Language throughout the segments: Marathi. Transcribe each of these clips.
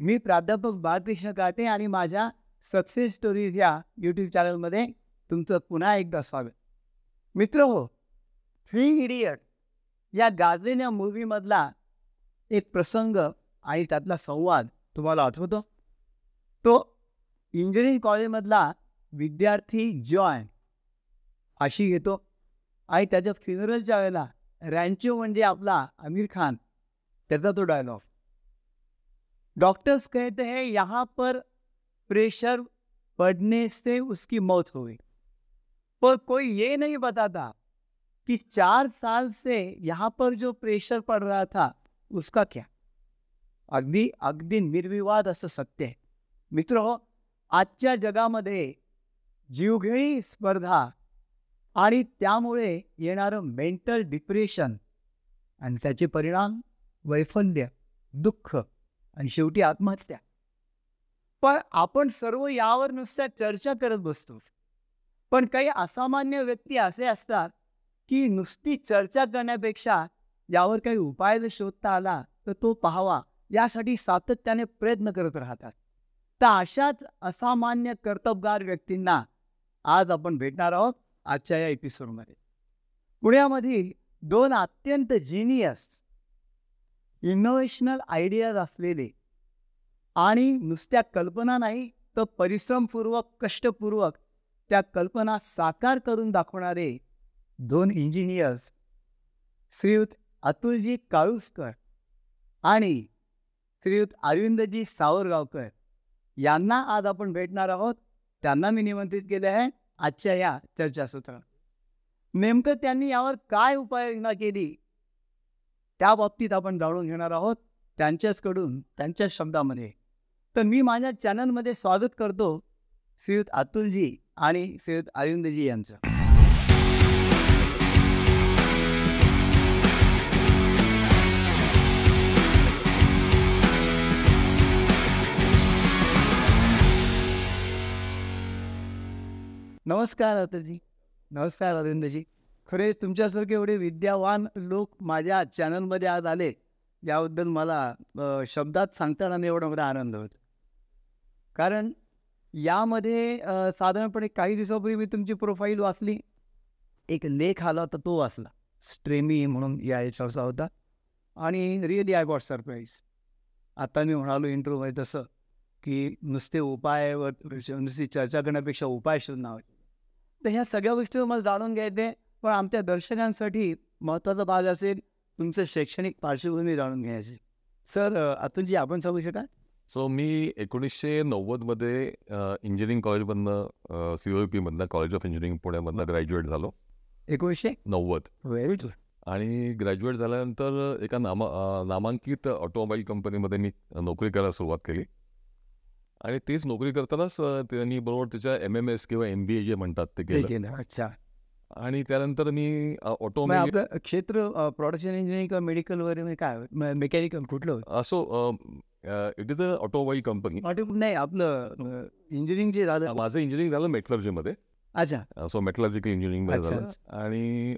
मी प्राध्यापक बाळकृष्ण काटे आणि माझ्या सक्सेस स्टोरीज या यूट्यूब चॅनलमध्ये तुमचं पुन्हा एकदा स्वागत. मित्र हो थ्री इडियट या गाजलेल्या मूव्हीमधला एक प्रसंग आणि त्यातला संवाद तुम्हाला आठवतो? तो इंजिनिअरिंग कॉलेजमधला विद्यार्थी जॉय अशी घेतो आणि त्याच्या फ्युनरलच्या वेळेला रँचो म्हणजे आपला आमिर खान त्याचा तो डायलॉग डॉक्टर्स कहते हैं, यहाँ पर प्रेशर पड़ने से उसकी मौत हो गई। पर कोई ये नहीं बताता कि चार साल से यहाँ पर जो प्रेशर पड़ रहा था, उसका क्या? अगदी अगदी निर्विवाद असं सत्य आहे मित्र हो आजच्या जगामध्ये जीवघेणी स्पर्धा आणि त्यामुळे येणारं मेंटल डिप्रेशन आणि त्याचे परिणाम, वैफल्य, दुःख आणि शेवटी आत्महत्या. पण आपण सर्व यावर नुसत्या चर्चा करत बसतो. पण काही असामान्य व्यक्ती असे असतात की नुसती चर्चा करण्यापेक्षा यावर काही उपाय जर शोधता आला तर तो पाहावा यासाठी सातत्याने प्रयत्न करत राहतात. तर अशाच असामान्य कर्तबगार व्यक्तींना आज आपण भेटणार आहोत आजच्या या एपिसोडमध्ये पुण्यामधील दोन अत्यंत जिनियस इनोव्हेशनल आयडियाज असलेले आणि नुसत्या कल्पना नाही तर परिश्रमपूर्वक कष्टपूर्वक त्या कल्पना साकार करून दाखवणारे दोन इंजिनियर्स श्रीयुत अतुलजी काळुसकर आणि श्रीयुत अरविंदजी सावरगावकर. यांना आज आपण भेटणार आहोत. त्यांना मी निमंत्रित केले आहे. आजच्या या चर्चासत्रात. नेमकं त्यांनी यावर काय उपाययोजना केली? त्या बाबतीत आपण जाणून घेणार आहोत त्यांच्याचकडून त्यांच्या शब्दामध्ये. तर मी माझ्या चॅनलमध्ये स्वागत करतो श्रीयुत अतुलजी आणि श्रीयुत अरविंदजी यांचं. नमस्कार अतुलजी. नमस्कार अरविंदजी खरे तुमच्यासारखे एवढे विद्यावान लोक माझ्या चॅनलमध्ये आज आले याबद्दल मला शब्दात सांगताना एवढा मला आनंद होतो. कारण यामध्ये साधारणपणे काही दिवसापूर्वी मी तुमची प्रोफाईल वाचली. एक लेख आला होता तो वाचला. स्ट्रेमी म्हणून या याच्यावरचा होता. आणि रिअली आय गॉट सरप्राईज आता मी म्हणालो इंट्रोमध्ये तसं की नुसते उपायावर नुसती चर्चा करण्यापेक्षा उपाय शोधणं तर ह्या सगळ्या गोष्टी मला जाणून घ्यायचे. पण आमच्या दर्शकांसाठी महत्त्वाचा भाग असेल तुमचं शैक्षणिक पार्श्वभूमी जाणून घ्यायची सर अतुलजी आपण सांगू शकाल? सो मी एकोणीसशे नव्वदमध्ये इंजिनिअरिंग कॉलेजमधनं सी ओ पीमधनं कॉलेज ऑफ इंजिनिअरिंग पुण्यामधनं ग्रॅज्युएट झालो. एकोणीसशे? नव्वद. व्हेरी गुड आणि ग्रॅज्युएट झाल्यानंतर एका नामा नामांकित ऑटोमोबाईल कंपनीमध्ये मी नोकरी करायला सुरुवात केली. आणि तेच नोकरी करतानाच त्यांनी बरोबर त्याच्या एम एम एस किंवा एम बी ए जे म्हणतात ते केलं. अच्छा. आणि त्यानंतर मी आपलं क्षेत्र प्रोडक्शन इंजिनिअरिंग किंवा मेडिकल वगैरे म्हणजे काय? मेकॅनिकल कुठलं असो it is a automobile company नाही आपलं इंजिनिअरिंग जे झालं. माझं इंजिनिअरिंग झालं मेट्रॉलॉजीमध्ये अच्छा. सो मेट्रॉलॉजिकल इंजिनिअरिंगमध्ये अच्छा, झालं. आणि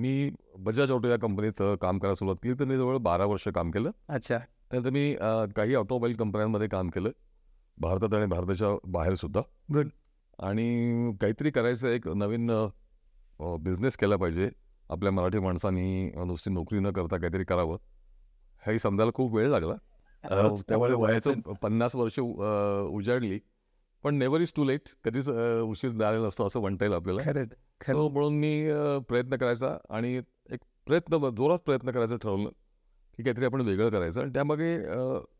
मी बजाज ऑटो या कंपनीत काम करायला सुरुवात केली. तर मी जवळ बारा वर्ष काम केलं. अच्छा. त्यानंतर मी काही ऑटोमोबाईल कंपन्यांमध्ये काम केलं. भारतात आणि भारताच्या बाहेर सुद्धा. आणि काहीतरी करायचं एक नवीन बिझनेस केला पाहिजे. आपल्या मराठी माणसांनी नुसती नोकरी न करता काहीतरी करावं. हे समजायला खूप वेळ लागला. त्यामुळे वयाचं पन्नास वर्ष उजाडली. पण नेवर इज टू लेट कधीच उशीर झालेला नसतो असं म्हणता येईल आपल्याला. सो म्हणून मी प्रयत्न करायचा आणि एक प्रयत्न जोरात प्रयत्न करायचं ठरवलं की काहीतरी आपण वेगळं करायचं. आणि त्यामागे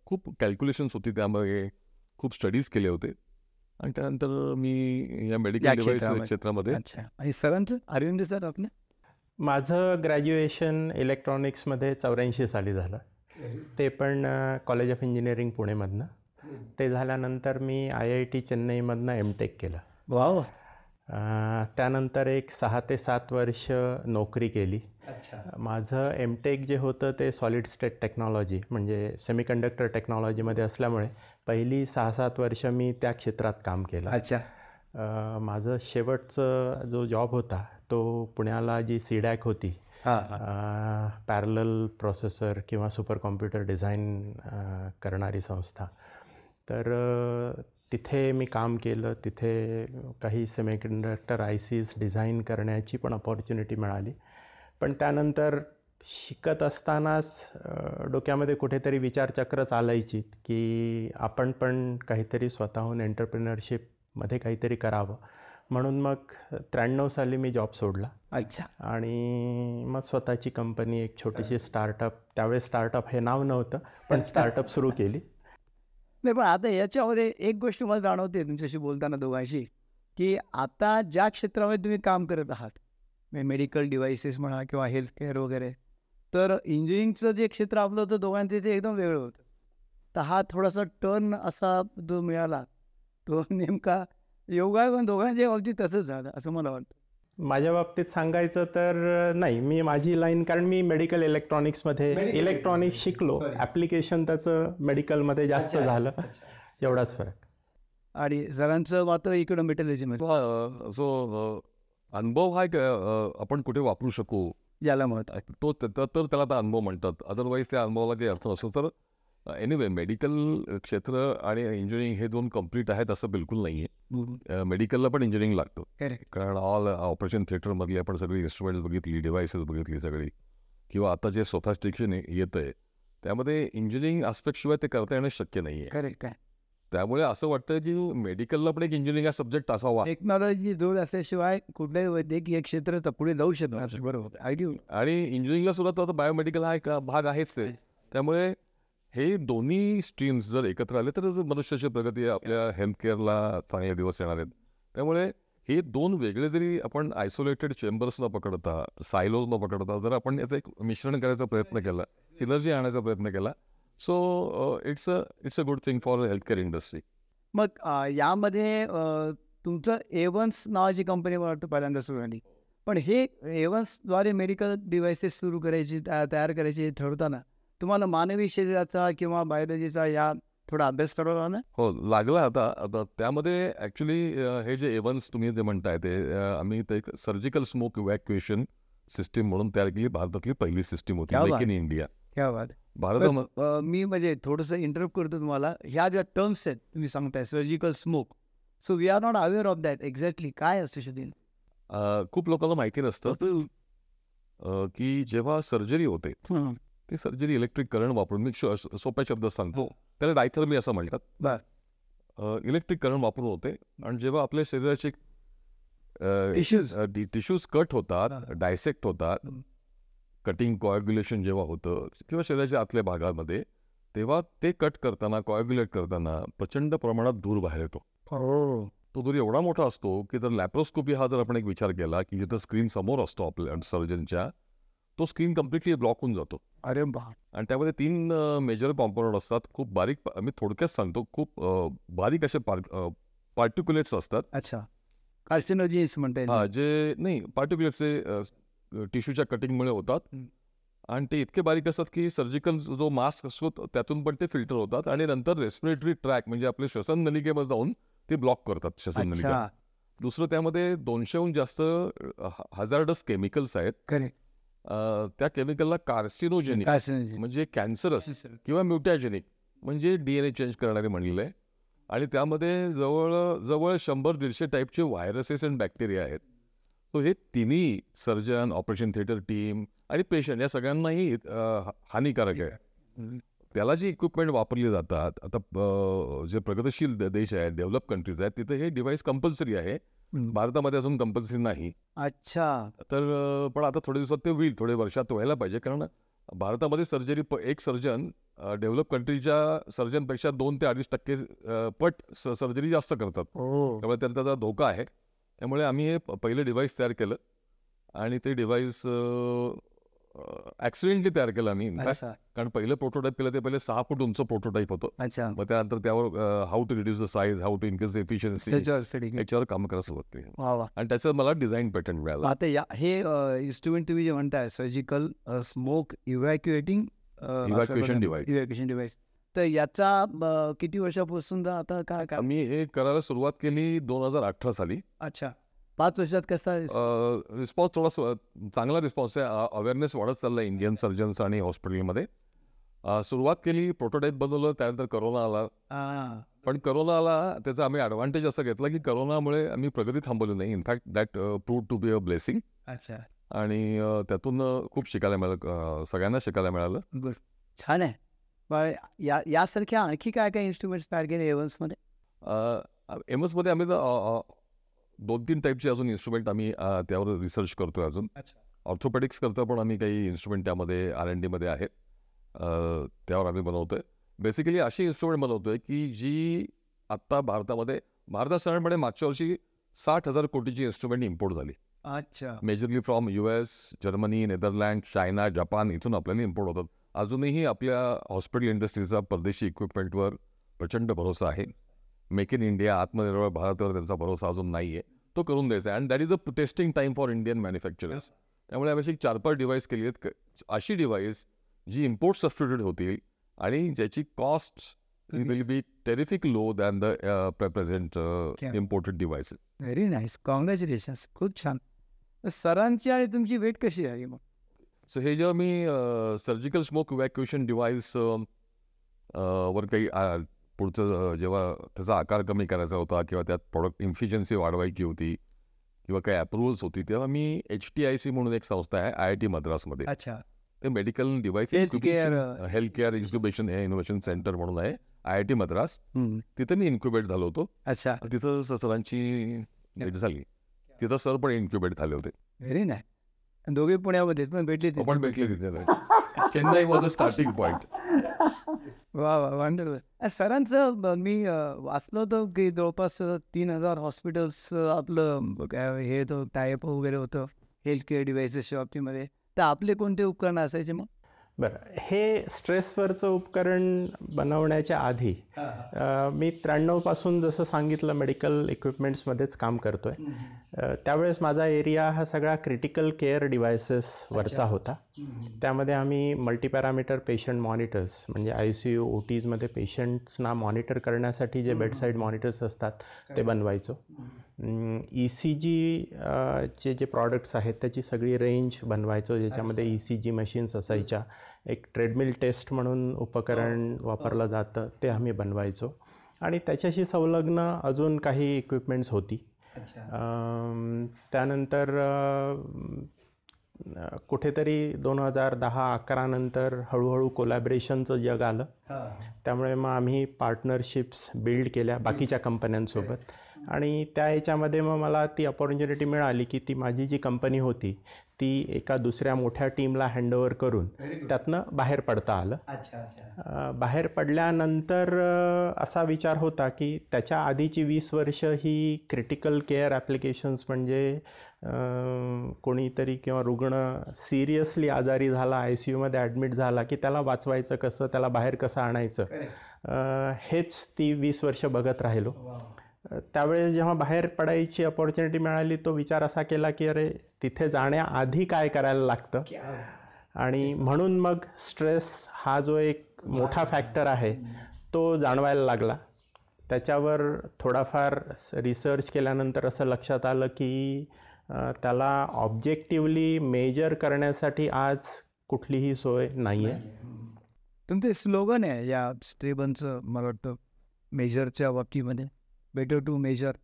खूप कॅल्क्युलेशन्स होती. त्यामागे खूप स्टडीज केले होते. आणि त्यानंतर मी या या मेडिकल डिव्हाइस क्षेत्रामध्ये. क्षेत्रामध्ये. अच्छा. आणि सरांचं अरविंद सर आपलं? माझं ग्रॅज्युएशन इलेक्ट्रॉनिक्समध्ये चौऱ्याऐंशी साली झालं. ते पण कॉलेज ऑफ इंजिनिअरिंग पुणेमधनं. ते झाल्यानंतर मी आय आय टी चेन्नईमधनं एम टेक केलं. वाव. अं, त्यानंतर एक सहा ते सात वर्ष नोकरी केली. अच्छा. माझं एम टेक जे होतं ते सॉलिड स्टेट टेक्नॉलॉजी म्हणजे सेमिकंडक्टर टेक्नॉलॉजीमध्ये असल्यामुळे पहिली सहा सात वर्ष मी त्या क्षेत्रात काम केलं. अच्छा. माझं शेवटचं जो जॉब होता तो पुण्याला जी सीडॅक होती पॅरल प्रोसेसर किंवा सुपर कॉम्प्युटर डिझाईन करणारी संस्था. तर तिथे मी काम केलं तिथे काही सेमिकंडक्टर आय सीज डिझाईन करण्याची पण अपॉर्च्युनिटी मिळाली. पण त्यानंतर शिकत असतानाच डोक्यामध्ये कुठेतरी विचारचक्र चालायची की आपण पण काहीतरी स्वतःहून एंटरप्रिनरशिपमध्ये काहीतरी करावं. म्हणून मग त्र्याण्णव साली मी जॉब सोडला. अच्छा. आणि मग स्वतःची कंपनी एक छोटीशी स्टार्टअप त्यावेळेस स्टार्टअप हे नाव नव्हतं पण स्टार्टअप सुरू केली. नाही पण आता याच्यामध्ये एक गोष्ट मला जाणवते तुमच्याशी बोलताना दोघांशी की आता ज्या क्षेत्रामध्ये तुम्ही काम करत आहात म्हणजे मेडिकल डिव्हाइसेस म्हणा किंवा हेल्थ केअर वगैरे तर इंजिनिअरिंगचं जे क्षेत्र आपलं होतं दोघांचं ते एकदम वेगळं होतं. तर हा थोडासा टर्न असा जो मिळाला तो नेमका योगायोगाने दोघांच्या बाबतीत तसंच झालं असं मला वाटतं. माझ्या बाबतीत सांगायचं तर नाही. मी माझी लाईन कारण मी मेडिकल इलेक्ट्रॉनिक्समध्ये इलेक्ट्रॉनिक्स शिकलो. ॲप्लिकेशन त्याचं मेडिकलमध्ये जास्त झालं. एवढाच फरक. आणि सरांचं मात्र इकडं हा, सो अनुभव हा आपण कुठे वापरू शकू याला महत्त्व तो तर त्याला अनुभव म्हणतात. अदरवाईज त्या अनुभवाला काही अर्थ नसतो. तर एनिवे मेडिकल क्षेत्र आणि इंजिनिअरिंग हे दोन कंप्लीट आहेत असं बिलकुल नाही आहे मेडिकलला पण इंजिनिअरिंग लागतं. कारण ऑल ऑपरेशन थिएटरमधली आपण सगळी इन्स्ट्रुमेंट बघितली डिव्हायसेस बघितली सगळी. किंवा आता जे सोफॅस्टिकेशन येतं आहे त्यामध्ये इंजिनिअरिंग आस्पेक्टशिवाय ते करता येणं शक्य नाही आहे त्यामुळे असं वाटतं की मेडिकलला पण एक इंजिनिअरिंग हा सब्जेक्ट असावा. टेक्नॉलॉजी जोड असल्याशिवाय कुठल्याही वैद्यकीय क्षेत्र तर पुढे जाऊ शकणार. बरोबर. आणि इंजिनिअरिंगला सुद्धा तो बायोमेडिकल हा एक भाग आहेच आहे त्यामुळे हे दोन्ही स्ट्रीम्स जर एकत्र आले तर मनुष्याची प्रगती आपल्या हेल्थ केअरला चांगले दिवस येणार आहेत. त्यामुळे हे दोन वेगळे जरी आपण आयसोलेटेड चेंबर्स न पकडता सायलोज न पकडता जर आपण याचं एक मिश्रण करायचा प्रयत्न केला सिनर्जी आणायचा प्रयत्न केला so it's a it's a good thing for health care industry मग यामध्ये तुमचं एव्हन्स नावाची कंपनी मला वाटतं पहिल्यांदा सुरू झाली पण हे एव्हन्सद्वारे मेडिकल डिव्हाइसेस सुरू करायची तया- तयार करायची ठरवताना तुम्हाला मानवी शरीराचा किंवा बायोलॉजीचा या थोडा अभ्यास करावा ना हो लागला आता. आता त्यामध्ये ॲक्च्युली हे जे एव्हन्स तुम्ही जे म्हणताय ते आम्ही ते एक सर्जिकल स्मोक इव्हॅक्युएशन सिस्टीम म्हणून तयार केली. भारतातली पहिली सिस्टीम होती. मेक. इन इंडिया क्या बात. अं, मी म्हणजे थोडंसं इंटरप्ट करतो तुम्हाला. ह्या ज्या टर्म्स आहेत तुम्ही सांगताय surgical smoke so we are not aware of that exactly काय असू शकेल अ, खूप लोकांना माहिती नसतं. की जेव्हा सर्जरी होते ती सर्जरी इलेक्ट्रिक करंट वापरून मी शो- सोप्या शब्दात सांगतो हो. त्याला डायथर्मी असं म्हणतात इलेक्ट्रिक करंट वापरून होते आणि जेव्हा आपल्या शरीराचे. टिश्यूज कट होतात. डायसेक्ट होतात. कटिंग कॉग्युलेशन जेव्हा होतं किंवा शरीराच्या आतल्या भागामध्ये तेव्हा ते कट करताना कॉग्युलेट करताना प्रचंड प्रमाणात धूर बाहेर येतो हो तो धूर एवढा मोठा असतो की जर लॅप्रोस्कोपी हा जर आपण एक विचार केला की जिथं स्क्रीन समोर असतो आपल्या सर्जनच्या तो स्क्रीन कम्प्लिटली ब्लॉक होऊन जातो अरे बा आणि त्यामध्ये तीन मेजर कॉम्पोनंट असतात. खूप बारीक मी थोडक्यात सांगतो खूप बारीक असे पार्टिक्युलेट्स असतात. अच्छा. कार्सिनोजिन्स म्हणता हा जे नाही पार्टिक्युलेट्सचे टिश्यूच्या कटिंगमुळे होतात. आणि ते इतके बारीक असतात की सर्जिकल जो मास्क असतो त्यातून पण ते फिल्टर होतात. आणि नंतर रेस्पिरेटरी ट्रॅक म्हणजे आपले श्वसन नलिकेमध्ये जाऊन ते ब्लॉक करतात श्वसन नलिका दुसरं त्यामध्ये दोनशेहून जास्त हजार्डस केमिकल्स आहेत. त्या केमिकलला कार्सिनोजेनिक कार्सिनोजिन म्हणजे कॅन्सरस किंवा म्युटॅजेनिक म्हणजे डी एन ए चेंज करणारे म्हणलेलं. आहे आणि त्यामध्ये जवळ जवळ शंभर दीडशे टाईपचे व्हायरसेस अँड बॅक्टेरिया आहेत. सो हे तिन्ही सर्जन ऑपरेशन थिएटर टीम आणि पेशंट या सगळ्यांनाही अ, हानिकारक आहे. त्याला जी इक्विपमेंट वापरली जातात आता अ, जे प्रगतशील द- देश आहेत डेव्हलप कंट्रीज आहेत तिथे हे डिव्हाइस कंपल्सरी आहे. भारतामध्ये अजून कंपल्सरी नाही. अच्छा. तर पण आता थोड्या दिवसात ते होईल थोडे वर्षात व्हायला पाहिजे. कारण भारतामध्ये सर्जरी एक सर्जन डेव्हलप कंट्रीच्या सर्जनपेक्षा दोन ते अडीच टक्के पट सर्जरी जास्त करतात. हो. त्यामुळे त्यांचा त्याचा धोका आहे. त्यामुळे आम्ही हे पहिलं डिव्हाइस तयार केलं. आणि ते डिव्हाइस ॲक्सिडेंटली तयार केलं. अच्छा. कारण पहिलं प्रोटोटाईप केलं ते पहिले सहा फूट उंच प्रोटोटाईप होतं. अच्छा. मग त्यानंतर त्यावर how to reduce the size how to increase the efficiency त्याच्यावर setting. याच्यावर काम करायला सुरुवात केली. वा वा. आणि त्याच्यात मला डिझाईन पेटंट मिळालं. आता या हे इन्स्ट्रुमेंट तुम्ही जे म्हणताय surgical smoke evacuating Evacuation device. Evacuation device तर याचा अं, किती वर्षापासून आता काय काय? आम्ही हे करायला सुरुवात केली दोन हजार अठरा साली. अच्छा. पाच वर्षात कसा रिस्पॉन्स थोडासा चांगला रिस्पॉन्स आहे. अवेअरनेस वाढत चालला आहे इंडियन सर्जन्स आणि हॉस्पिटलमध्ये सुरुवात केली प्रोटोटाईप बनवलं त्यानंतर करोना आला. पण करोना आला त्याचा आम्ही ॲडव्हान्टेज असं घेतला की करोनामुळे आम्ही प्रगती थांबवली नाही. In fact that prove to be a blessing अच्छा. आणि त्यातून खूप शिकायला मिळालं. सगळ्यांना शिकायला मिळालं. गुड. छान आहे. या यासारख्या आणखी काय काय इन्स्ट्रुमेंट्स तयार केले एव्हन्समध्ये एम एसमध्ये आम्ही दोन तीन टाईपचे अजून इन्स्ट्रुमेंट आम्ही त्यावर रिसर्च करतोय अजून. अच्छा. ऑर्थोपेडिक्स करता पण आम्ही काही इन्स्ट्रुमेंट त्यामध्ये आर एन डीमध्ये आहेत. त्यावर आम्ही बनवतोय. बेसिकली अशी इन्स्ट्रुमेंट बनवतोय की जी आत्ता भारतामध्ये भारतात साधारणपणे मागच्या वर्षी साठ हजार कोटीची इन्स्ट्रुमेंट इम्पोर्ट झाली. अच्छा. Majorly from U S Germany Netherland China Japan इथून आपल्याला इम्पोर्ट होतात. अजूनही आपल्या हॉस्पिटल इंडस्ट्रीचा परदेशी इक्विपमेंटवर प्रचंड भरोसा आहे. मेक इन इंडिया आत्मनिर्भर भारतवर त्यांचा भरोसा अजून नाही आहे तो करून द्यायचा आहे. And that is a testing time for Indian manufacturers त्यामुळे आम्ही अशी चार पाच डिव्हाइस केली आहेत. अशी डिव्हाइस जी इम्पोर्ट सबस्टिट्यूट होतील आणि ज्याची cost will be terrific low than the present? Imported devices very nice congratulations खूप छान सरांची आणि तुमची वेट कशी झाली मग? सो हे जेव्हा मी सर्जिकल स्मोक इव्हॅक्युएशन डिव्हाइस वर काही अ, पुढचं जेव्हा त्याचा आकार कमी करायचा होता किंवा त्यात प्रॉडक्ट इन्फिशियन्सी वाढवायची होती किंवा काही अप्रुव्हल्स होती तेव्हा मी एच टी आय सी म्हणून एक संस्था आहे आय आय टी मद्रासमध्ये. अच्छा. ते medical device Healthcare, health care incubation innovation centre म्हणून आहे आय आय टी मद्रास. तिथे मी इन्क्युबेट झालो होतो. अच्छा. तिथं सरांची भेट झाली. तिथं सर पण इन्क्युबेट झाले होते. व्हेरी नाईस दोघे पुण्यामध्ये पण भेटले ते आपण भेटले तिथे. Chennai was a starting point वा वा वंडरफुल सरांचं मी वाचलं होतं की जवळपास तीन हजार हॉस्पिटल्स आपलं काय हे तो टायप वगैरे होतं हेल्थ केअर डिव्हायसेसच्या बाबतीमध्ये. तर आपले कोणते उपकरण असायचे मग? बरं हे स्ट्रेसवरचं उपकरण बनवण्याच्या आधी मी त्र्याण्णवपासून जसं सांगितलं मेडिकल इक्विपमेंट्समध्येच काम करतो आहे त्यावेळेस माझा एरिया हा सगळा क्रिटिकल केअर डिव्हायसेसवरचा होता. त्यामध्ये आम्ही मल्टीपॅरामीटर पेशंट मॉनिटर्स म्हणजे आय सी यू ओ टीजमध्ये पेशंट्सना मॉनिटर करण्यासाठी जे बेडसाईड मॉनिटर्स असतात ते बनवायचो. ई सी जी चे जे प्रॉडक्ट्स आहेत त्याची सगळी रेंज बनवायचो ज्याच्यामध्ये ई सी जी मशीन्स असायच्या. एक ट्रेडमिल टेस्ट म्हणून उपकरण वापरलं जातं ते आम्ही बनवायचो. आणि त्याच्याशी संलग्न अजून काही इक्विपमेंट्स होती. त्यानंतर कुठेतरी दोन हजार दहा अकरा नंतर हळूहळू कोलॅबरेशनचं जग आलं. त्यामुळे मग आम्ही पार्टनरशिप्स बिल्ड केल्या बाकीच्या कंपन्यांसोबत आणि त्या याच्यामध्ये मग मला ती अपॉर्च्युनिटी मिळाली की ती माझी जी कंपनी होती ती एका दुसऱ्या मोठ्या टीमला हँडओव्हर करून त्यातनं बाहेर पडता आलं. अच्छा अच्छा अ, बाहेर पडल्यानंतर असा विचार होता की त्याच्या आधीची वीस वर्ष ही क्रिटिकल केअर ॲप्लिकेशन्स म्हणजे कोणीतरी किंवा रुग्ण सिरियसली आजारी झाला आय सी यूमध्ये ॲडमिट झाला की त्याला वाचवायचं कसं त्याला बाहेर कसं आणायचं. हेच ती वीस वर्ष बघत राहिलो. त्यावेळेस जेव्हा बाहेर पडायची अपॉर्च्युनिटी मिळाली तो विचार असा केला की अरे तिथे जाण्याआधी काय करायला लागतं? आणि म्हणून मग स्ट्रेस हा जो एक मोठा फॅक्टर आहे तो जाणवायला लागला. त्याच्यावर थोडाफार रिसर्च केल्यानंतर असं लक्षात आलं की त्याला ऑब्जेक्टिवली मेजर करण्यासाठी आज कुठलीही सोय नाही आहे तुमचे स्लोगन आहे या स्ट्रेबनचं मला वाटतं मेजरच्या बाबतीमध्ये? Better to measure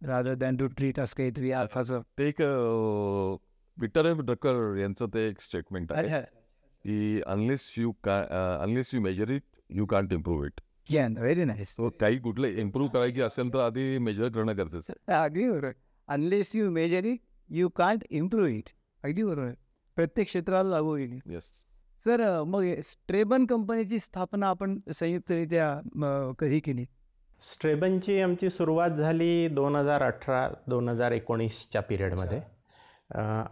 rather than to treat असं काहीतरी अर्थाचं ते एक विटर एफ ड्रकर यांचं ते एक स्टेटमेंट आहे की अनलेस यू का unless you measure it you can't improve it very nice so काही कुठले इम्प्रूव्ह करायची असेल तर आधी मेजर करणं गरजेचं अगदी बरोबर. Unless you measure it you can't improve it अगदी बरोबर. प्रत्येक क्षेत्राला लागू होईल. येस सर मग स्ट्रेबन कंपनीची स्थापना आपण संयुक्तरित्या कधी केली? स्ट्रेबनची आमची सुरुवात झाली दोन हजार अठरा दोन हजार एकोणीसच्या पिरियडमध्ये.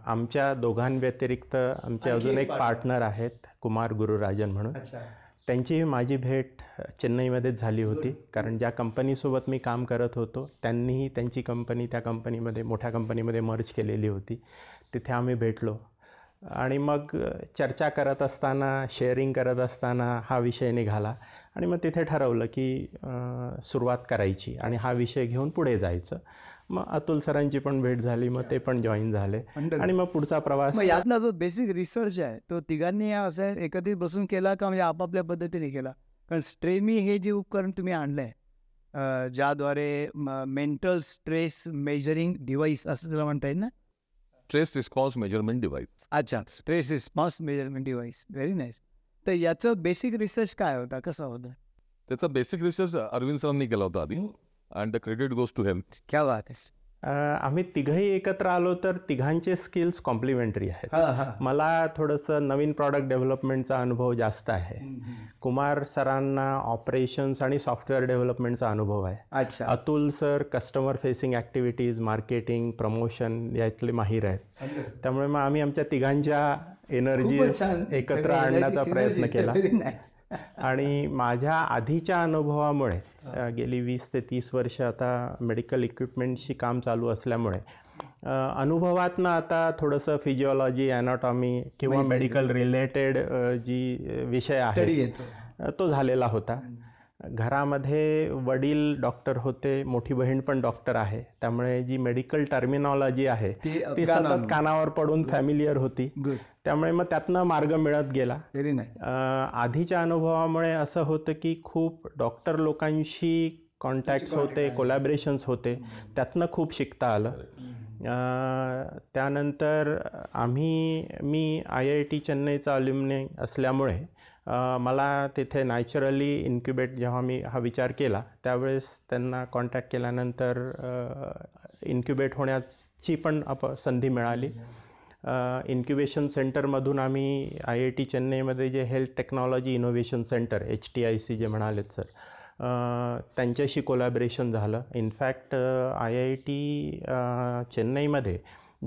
आमच्या दोघांव्यतिरिक्त आमचे अजून एक पार्टनर आहेत कुमार गुरुराजन म्हणून. त्यांची माझी भेट चेन्नईमध्येच झाली होती कारण ज्या कंपनीसोबत मी काम करत होतो त्यांनीही त्यांची कंपनी त्या कंपनीमध्ये मोठ्या कंपनीमध्ये मर्ज केलेली होती. तिथे आम्ही भेटलो. आणि मग चर्चा करत असताना शेअरिंग करत असताना हा विषय निघाला. आणि मग तिथे ठरवलं की सुरुवात करायची आणि हा विषय घेऊन पुढे जायचं. मग अतुल सरांची पण भेट झाली मग ते पण जॉईन झाले. आणि मग पुढचा प्रवास यातला जो बेसिक रिसर्च आहे तो तिघांनी असं एकत्रित बसून केला का म्हणजे आपापल्या पद्धतीने केला? कारण स्ट्रेमी हे जे उपकरण तुम्ही आणलंय अं, ज्याद्वारे मेंटल स्ट्रेस मेजरिंग डिव्हाइस असं त्याला म्हणता येईल ना? स्ट्रेस रिस्पॉन्स मेजरमेंट डिव्हाइस अच्छा stress response measurement device very nice तर याचं बेसिक रिसर्च काय होता? कसा होता? त्याचा बेसिक रिसर्च अरविंद सरांनी केला होता आधी. And the credit goes to him क्या बात आहे. आम्ही तिघही एकत्र आलो तर तिघांचे स्किल्स कॉम्प्लिमेंटरी आहेत. मला थोडंसं नवीन प्रॉडक्ट डेव्हलपमेंटचा अनुभव जास्त आहे. कुमार सरांना ऑपरेशन्स आणि सॉफ्टवेअर डेव्हलपमेंटचा अनुभव आहे. अच्छा. Atul sir customer facing activities marketing promotion यातले माहीर आहेत. त्यामुळे मग आम्ही आमच्या तिघांच्या एनर्जी. एकत्र आणण्याचा प्रयत्न. केला. आणि माझ्या आधीच्या अनुभवामुळे गेली वीस ते तीस वर्ष आता मेडिकल इक्विपमेंटशी काम चालू असल्यामुळे अनुभवातनं आता थोडंसं फिजिओलॉजी ॲनाटॉमी किंवा मेडिकल रिलेटेड जी विषय आहे तो झालेला होता. घरामध्ये वडील डॉक्टर होते मोठी बहीण पण डॉक्टर आहे. त्यामुळे जी मेडिकल टर्मिनॉलॉजी आहे ती सतत कानावर पडून फॅमिलियर होती. त्यामुळे मग त्यातनं मार्ग मिळत गेला. आधीच्या अनुभवामुळे असं होतं की खूप डॉक्टर लोकांशी कॉन्टॅक्ट्स होते कोलॅबरेशन्स होते. त्यातनं खूप शिकता आलं. त्यानंतर आम्ही मी आय आय टी चेन्नईचा अल्युमिने असल्यामुळे मला तिथे नॅचरली इन्क्युबेट जेव्हा मी हा विचार केला त्यावेळेस त्यांना कॉन्टॅक्ट केल्यानंतर इन्क्युबेट होण्याची पण अप संधी मिळाली. इन्क्युबेशन सेंटरमधून आम्ही आय आय टी चेन्नईमध्ये जे health technology innovation centre H T I C जे म्हणालेत सर त्यांच्याशी कोलॅबरेशन झालं. इनफॅक्ट आय आय टी चेन्नईमध्ये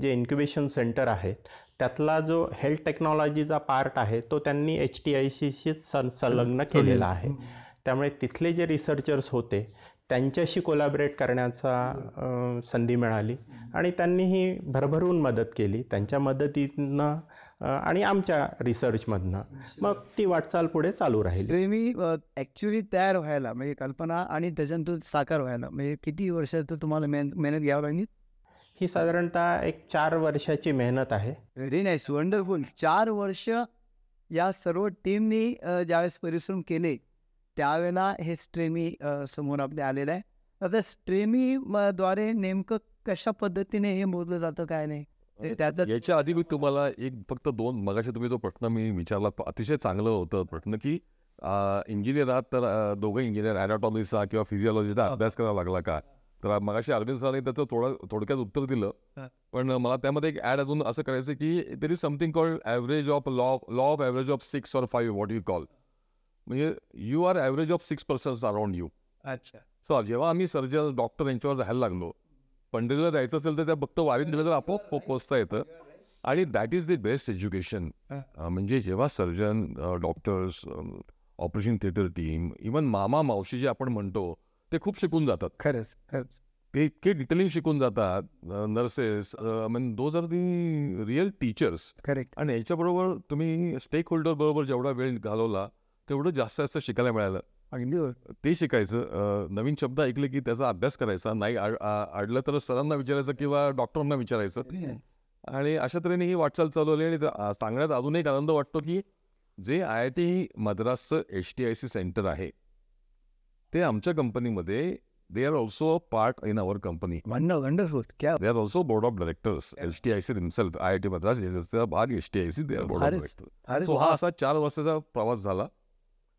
जे इन्क्युबेशन सेंटर आहेत त्यातला जो हेल्थ टेक्नॉलॉजीचा पार्ट आहे तो त्यांनी एच टी आय सीशीच संलग्न केलेला आहे. त्यामुळे तिथले जे रिसर्चर्स होते त्यांच्याशी कोलॅबरेट करण्याचा संधी मिळाली आणि त्यांनीही भरभरून मदत केली. त्यांच्या मदतीनं आणि आमच्या रिसर्चमधनं मग ती वाटचाल पुढे चालू राहिली. स्ट्रेमी ॲक्च्युली तयार व्हायला म्हणजे कल्पना आणि त्याच्यातून साकार व्हायला म्हणजे किती वर्षात तुम्हाला मेहनत मेहनत घ्यावी लागली? ही साधारणतः एक चार वर्षाची मेहनत आहे. व्हेरी नाईस वंडरफुल चार वर्ष या सर्व टीमनी ज्यावेळेस परिश्रम केले त्यावेळेला हे स्ट्रेमी समोर आपले आलेलं आहे. आता स्ट्रेमी द्वारे नेमकं कशा पद्धतीने हे मोजलं जातं काय नाही? याच्या आधी मी तुम्हाला एक फक्त दोन मगाशी तुम्ही जो प्रश्न मी विचारला तो अतिशय चांगलं होतं प्रश्न की इंजिनियर आहात तर दोघं इंजिनियर अॅनाटॉमीचा किंवा फिजिओलॉजीचा अभ्यास करावा लागला का? तर मगाशी अरविंद सरांनी त्याचं थोडं थोडक्यात उत्तर दिलं. पण मला त्यामध्ये एक ॲड अजून असं करायचं की there is something called average of law law of average of six or five what you call म्हणजे you are average of six persons around you अच्छा. सो जेव्हा आम्ही सर्जन डॉक्टर यांच्यावर राहायला लागलो पंढरीला जायचं असेल तर त्या फक्त वारीत दिलं तर आपोआप पोचता येतं. आणि that is the best education म्हणजे जेव्हा surgeon doctors operation theatre team even मामा मावशी जे आपण म्हणतो ते खूप शिकून जातात. खरंच खरंच. ते इतके डिटेलिंग शिकून जातात nurses mean those are the real teachers. Correct. आणि याच्याबरोबर तुम्ही स्टेक होल्डर बरोबर जेवढा वेळ घालवला तेवढं जास्त जास्त शिकायला मिळालं. अगदी. ते शिकायचं नवीन शब्द ऐकले की त्याचा अभ्यास करायचा नाही आडलं तर सरांना विचारायचं किंवा डॉक्टरांना विचारायचं. आणि अशा तऱ्हेने ही वाटचाल चालवली आणि सांगण्यात अजून एक आनंद वाटतो की जे I I T मद्रासचं H T I C centre आहे ते आमच्या कंपनीमध्ये they are also a part in our company they are also board of directors H T I C himself I I T Madras भाग H T I C they are board of director so हा. असा चार वर्षाचा प्रवास झाला.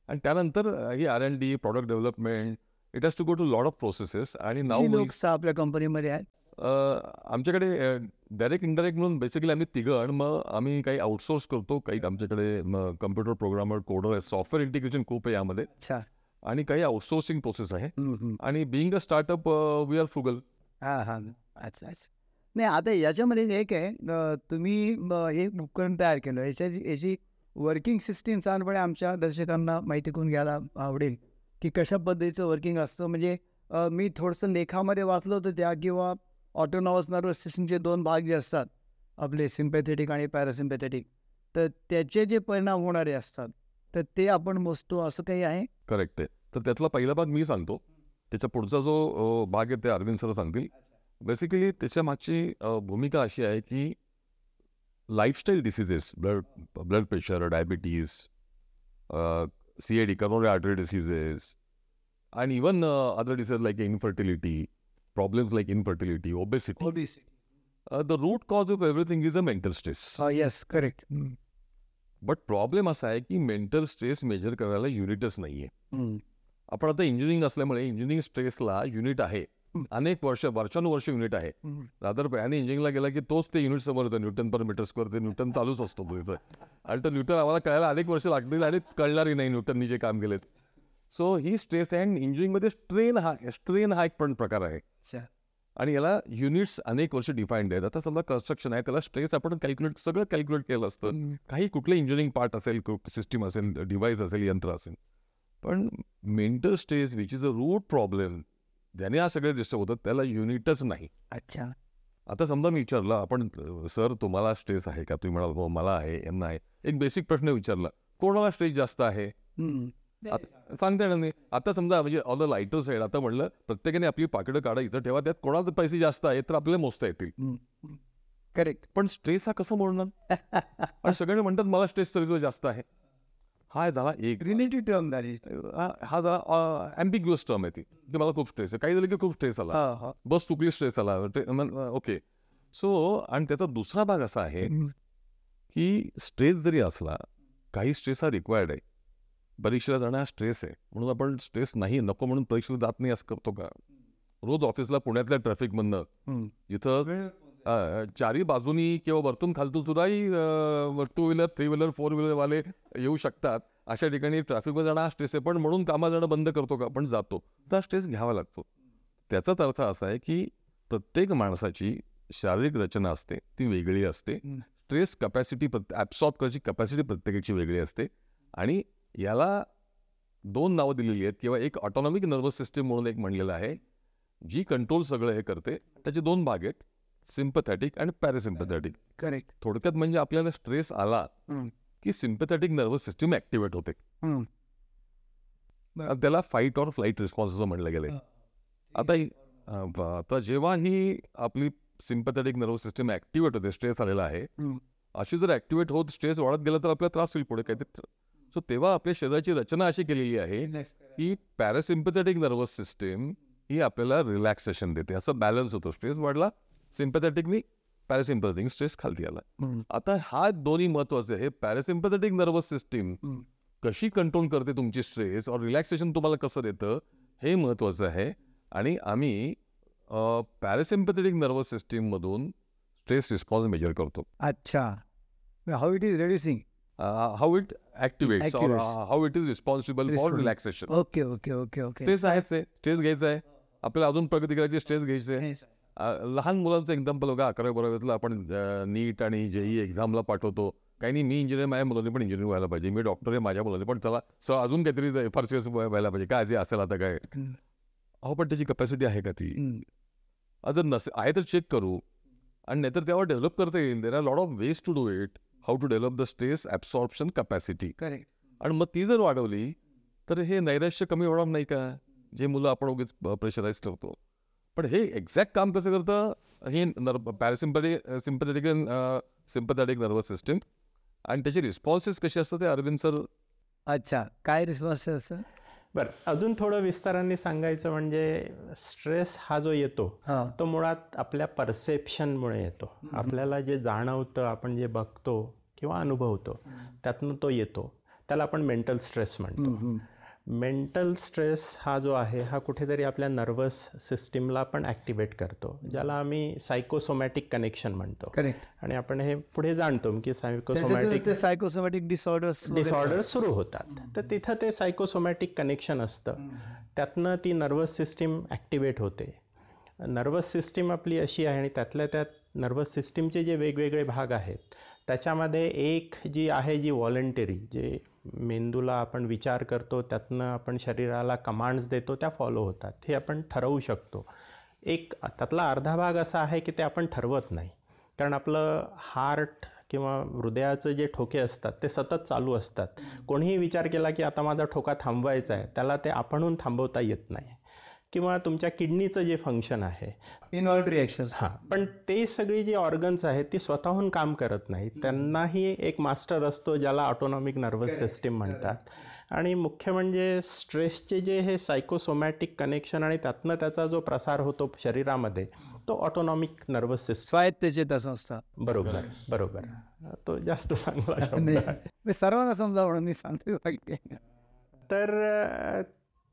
आणि त्यानंतर ही R N D product development it has to go to lot of processes आणि नाव आपल्या कंपनीमध्ये आहेत? आमच्याकडे डायरेक्ट इंडायरेक्ट म्हणून बेसिकली आम्ही तिघं आणि मग आम्ही काही आउटसोर्स करतो. काही आमच्याकडे कम्प्युटर प्रोग्रामर कोडर आहे सॉफ्टवेअर इंटिग्रेशन खूप आहे यामध्ये. अच्छा. आणि काही आउटसोर्सिंग प्रोसेस आहे. आणि being a startup we are frugal हा हा. अच्छा अच्छा. नाही आता याच्यामध्ये एक आहे तुम्ही हे उपकरण तयार केलं. याच्याची याची वर्किंग सिस्टीम साधारणपणे आमच्या दर्शकांना माहिती करून घ्यायला आवडेल की कशा पद्धतीचं वर्किंग असतं. म्हणजे मी थोडंसं लेखामध्ये वाचलं होतं त्या किंवा ऑटोनॉमस नर्वस सिस्टमचे दोन भाग जे असतात आपले सिम्पॅथेटिक आणि पॅरासिम्पॅथेटिक तर त्याचे जे परिणाम होणारे असतात तर ते आपण मोजतो असं काही आहे? करेक्ट आहे. तर त्यातला पहिला भाग मी सांगतो. त्याच्या पुढचा जो भाग आहे ते अरविंद सर सांगतील. बेसिकली त्याच्या मागची भूमिका अशी आहे की lifestyle diseases blood blood pressure diabetes C A D coronary artery diseases आणि even other disease like infertility problems like infertility obesity the root cause of everything is a mental stress yes correct but problem असा आहे की मेंटल स्ट्रेस मेजर करायला युनिटच नाही आहे आपण आता इंजिनिअरिंग असल्यामुळे इंजिनिअरिंग स्ट्रेसला युनिट आहे. अनेक वर्ष वर्षानुवर्ष युनिट आहे. रादर आणि इंजिनिअरिंगला गेला की तोच ते युनिट समोर येतं. न्यूटन पर मीटर स्क्वेअर ते न्यूटन चालूच असतो तो इथं. आणि तो न्यूटन आम्हाला कळायला अनेक वर्ष लागतील आणि कळणारही नाही न्यूटननी जे काम केलेत. सो ही स्ट्रेस आणि इंजिनिअरिंगमध्ये स्ट्रेन हा स्ट्रेन हा एक पण प्रकार आहे. आणि याला युनिट्स अनेक वर्ष डिफाईन्ड आहेत. आता समजा कन्स्ट्रक्शन आहे त्याला स्ट्रेस आपण कॅल्क्युलेट सगळं कॅल्क्युलेट केलं असतं. काही कुठलं इंजिनिअरिंग पार्ट असेल सिस्टीम असेल डिव्हाइस असेल यंत्र असेल. पण mental stress which is a root problem ज्याने हा सगळे डिस्टर्ब होतं त्याला युनिटच नाही. अच्छा. आता समजा मी विचारलं आपण सर तुम्हाला स्ट्रेस आहे का? तुम्ही म्हणाल हो मला आहे यांना आहे. एक बेसिक प्रश्न विचारला कोणाला स्ट्रेस जास्त आहे? सांगता येणार नाही आता समजा म्हणजे ऑल द लाईटर साईड आता म्हणलं प्रत्येकाने आपली पाकिटं काढा इथं ठेवा त्यात कोणाला पैसे जास्त आहेत तर आपल्याला मोजता येतील. करेक्ट पण स्ट्रेस हा कसं मोडणार? आणि सगळे म्हणतात मला स्ट्रेस तरी जास्त आहे. हा झाला एक रिलेटिव्ह टर्म झाली हा. जरा अँबिग्युअस टर्म आहे ती की मला खूप स्ट्रेस आहे. काही झालं की खूप स्ट्रेस आला. बस चुकली स्ट्रेस आला. ओके सो आणि त्याचा दुसरा भाग असा आहे. की स्ट्रेस जरी असला काही स्ट्रेस हा रिक्वायर्ड आहे. परीक्षेला जाणं हा स्ट्रेस आहे. म्हणून आपण स्ट्रेस नाही नको म्हणून परीक्षेला जात नाही असं करतो का? रोज ऑफिसला पुण्यातल्या ट्रॅफिकमधनं अ, चारी बाजूनी किंवा वरतून खालतून सुद्धाही two wheeler three wheeler four व्हीलरवाले येऊ शकतात. अशा ठिकाणी ट्रॅफिकमध्ये जाणं हा स्ट्रेस आहे. पण म्हणून कामात जाणं बंद करतो का? आपण जातो. तर हा स्ट्रेस घ्यावा लागतो. त्याचाच अर्थ असा आहे की प्रत्येक माणसाची शारीरिक रचना असते ती वेगळी असते. हं. स्ट्रेस कपॅसिटी प्रत्ये ॲब्सॉर्ब करायची कपॅसिटी प्रत्येकाची वेगळी असते. आणि याला दोन नावं दिलेली आहेत. किंवा एक ऑटोनॉमिक नर्वस सिस्टीम म्हणून एक म्हणलेलं आहे जी कंट्रोल सगळं हे करते. त्याचे दोन भाग आहेत सिम्पथॅटिक आणि पॅरासिम्पथॅटिक करेक्ट थोडक्यात म्हणजे आपल्याला स्ट्रेस आला. की सिम्पथॅटिक नर्वस सिस्टीम ऍक्टिव्हेट होते. त्याला फाईट ऑर फ्लाईट रिस्पॉन्स असं म्हणलं गेलंय. आता आता जेव्हा ही आपली सिम्पथॅटिक नर्वस सिस्टीम ऍक्टिव्हेट होते स्ट्रेस आलेला आहे. अशी जर ऍक्टिव्हेट होत स्ट्रेस वाढत गेला तर आपल्याला त्रास होईल पुढे काहीतरी. सो तेव्हा आपल्या शरीराची रचना अशी केलेली आहे की पॅरासिम्पथॅटिक नर्वस सिस्टीम ही आपल्याला रिलॅक्सेशन देते. असं बॅलन्स होतो. स्ट्रेस वाढला सिम्पथॅटिकनी पॅरासिम्पथॅटिक स्ट्रेस खालती आला. आता हा दोन्ही महत्त्वाचे आहे पॅरासिम्पथॅटिक नर्वस सिस्टीम. कशी कंट्रोल करते तुमची स्ट्रेस और रिलॅक्सेशन तुम्हाला कसं देतं हे महत्वाचं आहे. आणि आम्ही पॅरासिम्पथॅटिक नर्वस सिस्टीममधून स्ट्रेस रिस्पॉन्स मेजर करतो. अच्छा. How it is reducing how it activates Activates. How it is responsible for Responsible. Relaxation okay okay okay okay stress आहेच आहे स्ट्रेस घ्यायचा आहे. आपल्याला अजून प्रगती करायची स्ट्रेस घ्यायची आहे. अ, लहान मुलांचं एक्झाम्पल बघा अकरावी बारावीतलं आपण नीट आणि जेई एक्झामला पाठवतो. काही नाही मी इंजिनियर माझ्या मुलांनी पण इंजिनियर व्हायला पाहिजे. मी डॉक्टर आहे माझ्या मुलांनी पण चला सर अजून काहीतरी फार सिरियस व्हायला पाहिजे. काय जे असेल आता काय. अहो पण त्याची कपॅसिटी आहे का ती? जर नसे आहे तर चेक करू. आणि नाहीतर तेव्हा डेव्हलप करता येईल. There are lot of ways to do it how to develop the stress absorption capacity correct आणि मग ती जर वाढवली तर हे नैराश्य कमी होणार नाही का? जे मुलं आपण उगीच प्रेशराईज ठेवतो. पण हे एक्झॅक्ट काम कसं करतं? हे nerve parasympathetic sympathetic sympathetic nervous system आणि त्याचे रिस्पॉन्सेस कसे असतात ते अरविंद सर अच्छा. काय रिस्पॉन्स असतं बरं अजून थोडं विस्ताराने सांगायचं म्हणजे स्ट्रेस हा जो येतो तो मुळात आपल्या परसेप्शनमुळे येतो. आपल्याला जे जाणवतं आपण जे बघतो किंवा अनुभवतो त्यातनं तो येतो. त्याला आपण मेंटल स्ट्रेस म्हणतो. मेंटल स्ट्रेस हा जो आहे हा कुठेतरी आपल्या नर्वस सिस्टीमला पण ॲक्टिवेट करतो ज्याला आम्ही सायकोसोमॅटिक कनेक्शन म्हणतो. करेक्ट. आणि आपण हे पुढे जाणतो की सायकोसोमॅटिक सायकोसोमॅटिक डिसऑर्डर्स डिसऑर्डर सुरू होतात. तर तिथं ते सायकोसोमॅटिक कनेक्शन असतं. त्यातनं ती नर्वस सिस्टीम ॲक्टिवेट होते. नर्वस सिस्टीम आपली अशी आहे आणि त्यातल्या त्यात नर्वस सिस्टीमचे जे वेगवेगळे भाग आहेत त्याच्यामध्ये एक जी आहे जी व्हॉलंटरी जे मेंदूला आपण विचार करतो त्यातनं आपण शरीराला कमांड्स देतो त्या फॉलो होतात. हे आपण ठरवू शकतो. एक त्यातला अर्धा भाग असा आहे की ते आपण ठरवत नाही. कारण आपलं हार्ट किंवा हृदयाचं जे ठोके असतात ते सतत चालू असतात. कोणीही विचार केला की आता माझा ठोका थांबवायचा आहे त्याला ते आपणहून थांबवता येत नाही. किंवा तुमच्या किडनीचं जे फंक्शन आहे. इनवर्ट रिएक्शन्स हां पण ते सगळी जी ऑर्गन्स आहेत ती स्वतःहून काम करत नाहीत. त्यांनाही एक मास्टर असतो ज्याला ऑटोनॉमिक नर्वस सिस्टीम म्हणतात. आणि मुख्य म्हणजे स्ट्रेसचे जे हे सायकोसोमॅटिक कनेक्शन आणि त्यातनं त्याचा जो प्रसार होतो शरीरामध्ये तो ऑटोनॉमिक नर्वस सिस्टम स्वायत्त चेतासंस्था बरोबर बरोबर. तो जास्त चांगला सर्वांना समजा म्हणून मी सांगतो. तर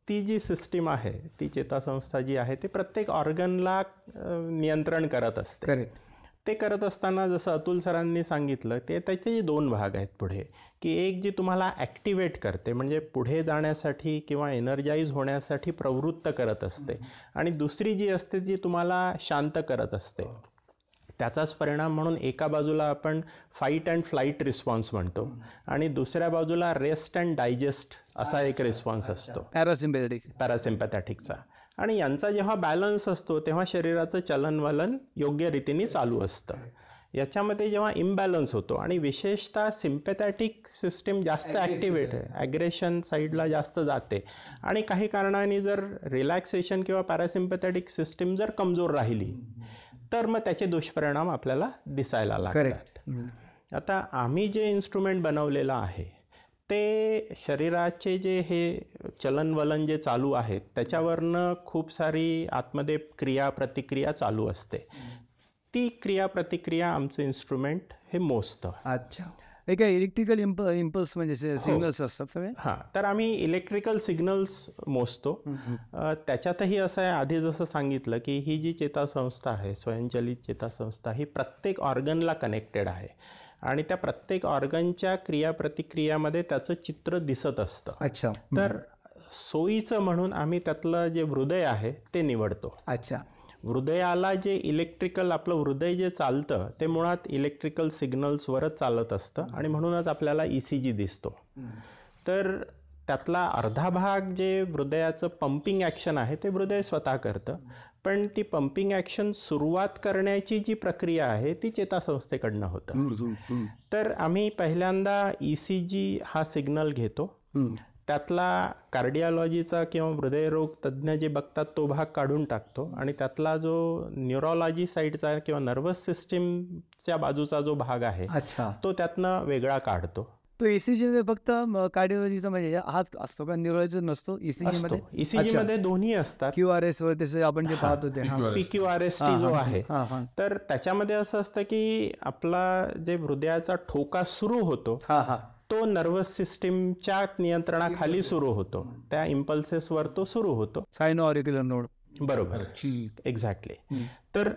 ती जी सिस्टीम आहे ती चेतासंस्था जी आहे ती प्रत्येक ऑर्गनला नियंत्रण करत असते. ते करत असताना जसं अतुल सरांनी सांगितलं ते त्याचे दोन भाग आहेत पुढे की एक जी तुम्हाला ॲक्टिवेट करते म्हणजे पुढे जाण्यासाठी किंवा एनर्जाईज होण्यासाठी प्रवृत्त करत असते. आणि दुसरी जी असते जी तुम्हाला शांत करत असते. त्याचाच परिणाम म्हणून एका बाजूला आपण फाईट अँड फ्लाईट रिस्पॉन्स म्हणतो आणि दुसऱ्या बाजूला रेस्ट अँड डायजेस्ट असा एक रिस्पॉन्स असतो. पॅरासिम्पॅथेटिक पॅरासिम्पॅथॅटिकचा आणि यांचा जेव्हा बॅलन्स असतो तेव्हा शरीराचं चलनवलन योग्य रीतीने चालू असतं. याच्यामध्ये जेव्हा इम्बॅलन्स होतो आणि विशेषतः सिम्पॅथॅटिक सिस्टीम जास्त ॲक्टिवेट आहे. ॲग्रेशन साईडला जास्त जाते. आणि काही कारणाने जर रिलॅक्सेशन किंवा पॅरासिम्पॅथॅटिक सिस्टीम जर कमजोर राहिली तर मग त्याचे दुष्परिणाम आपल्याला दिसायला लागतात. आता आम्ही जे इन्स्ट्रुमेंट बनवलेलं आहे ते शरीराचे जे हे चलनवलन जे चालू आहेत त्याच्यावरनं खूप सारी आतमध्ये क्रिया प्रतिक्रिया चालू असते. ती क्रिया प्रतिक्रिया आमचं इन्स्ट्रुमेंट हे मोजतं. अच्छा. हे काय इलेक्ट्रिकल इम्प इम्पल्स म्हणजे सिग्नल्स असतात सगळे हां तर आम्ही इलेक्ट्रिकल सिग्नल्स मोजतो त्याच्यातही असं आहे आधी जसं सांगितलं की ही जी चेतासंस्था आहे स्वयंचलित चेतासंस्था ही प्रत्येक ऑर्गनला कनेक्टेड आहे. आणि त्या प्रत्येक ऑर्गनच्या क्रियाप्रतिक्रियामध्ये त्याचं चित्र दिसत असतं. अच्छा. तर सोयीचं म्हणून आम्ही त्यातलं जे हृदय आहे ते निवडतो. अच्छा. हृदयाला जे इलेक्ट्रिकल आपलं हृदय जे चालतं ते मुळात इलेक्ट्रिकल सिग्नल्सवरच चालत असतं आणि म्हणूनच आपल्याला ई सी जी दिसतो. तर त्यातला अर्धा भाग जे हृदयाचं पंपिंग ॲक्शन आहे ते हृदय स्वतः करतं. पण ती पंपिंग ॲक्शन सुरुवात करण्याची जी प्रक्रिया आहे ती चेतासंस्थेकडनं होतं. तर आम्ही पहिल्यांदा ई सी जी हा सिग्नल घेतो. त्यातला कार्डिओलॉजीचा किंवा हृदयरोग तज्ज्ञ जे बघतात तो भाग काढून टाकतो आणि त्यातला जो न्यूरोलॉजी साईडचा किंवा नर्वस सिस्टीमच्या बाजूचा जो भाग आहे अच्छा. तो त्यातनं वेगळा काढतो. तो ईसीजी मध्ये फक्त कार्डिओलॉजीचा म्हणजे हात असतो का? न्यूरोलॉजी नसतो? ईसीजी मध्ये? ईसीजी मध्ये दोन्ही असतात. क्यू आर एस वर त्याचे आपण जे पाहतो ते हा. P Q R S T जो आहे हा हा. तर त्याच्यामध्ये असं असतं की आपला जे हृदयाचा ठोका सुरू होतो हा हा. तो नर्वस सिस्टीमच्या नियंत्रणाखाली सुरू होतो. त्या इम्पल्सेसवर तो सुरू होतो. सायनो ऑरिक्युलर नोड. बरोबर. एक्झॅक्टली तर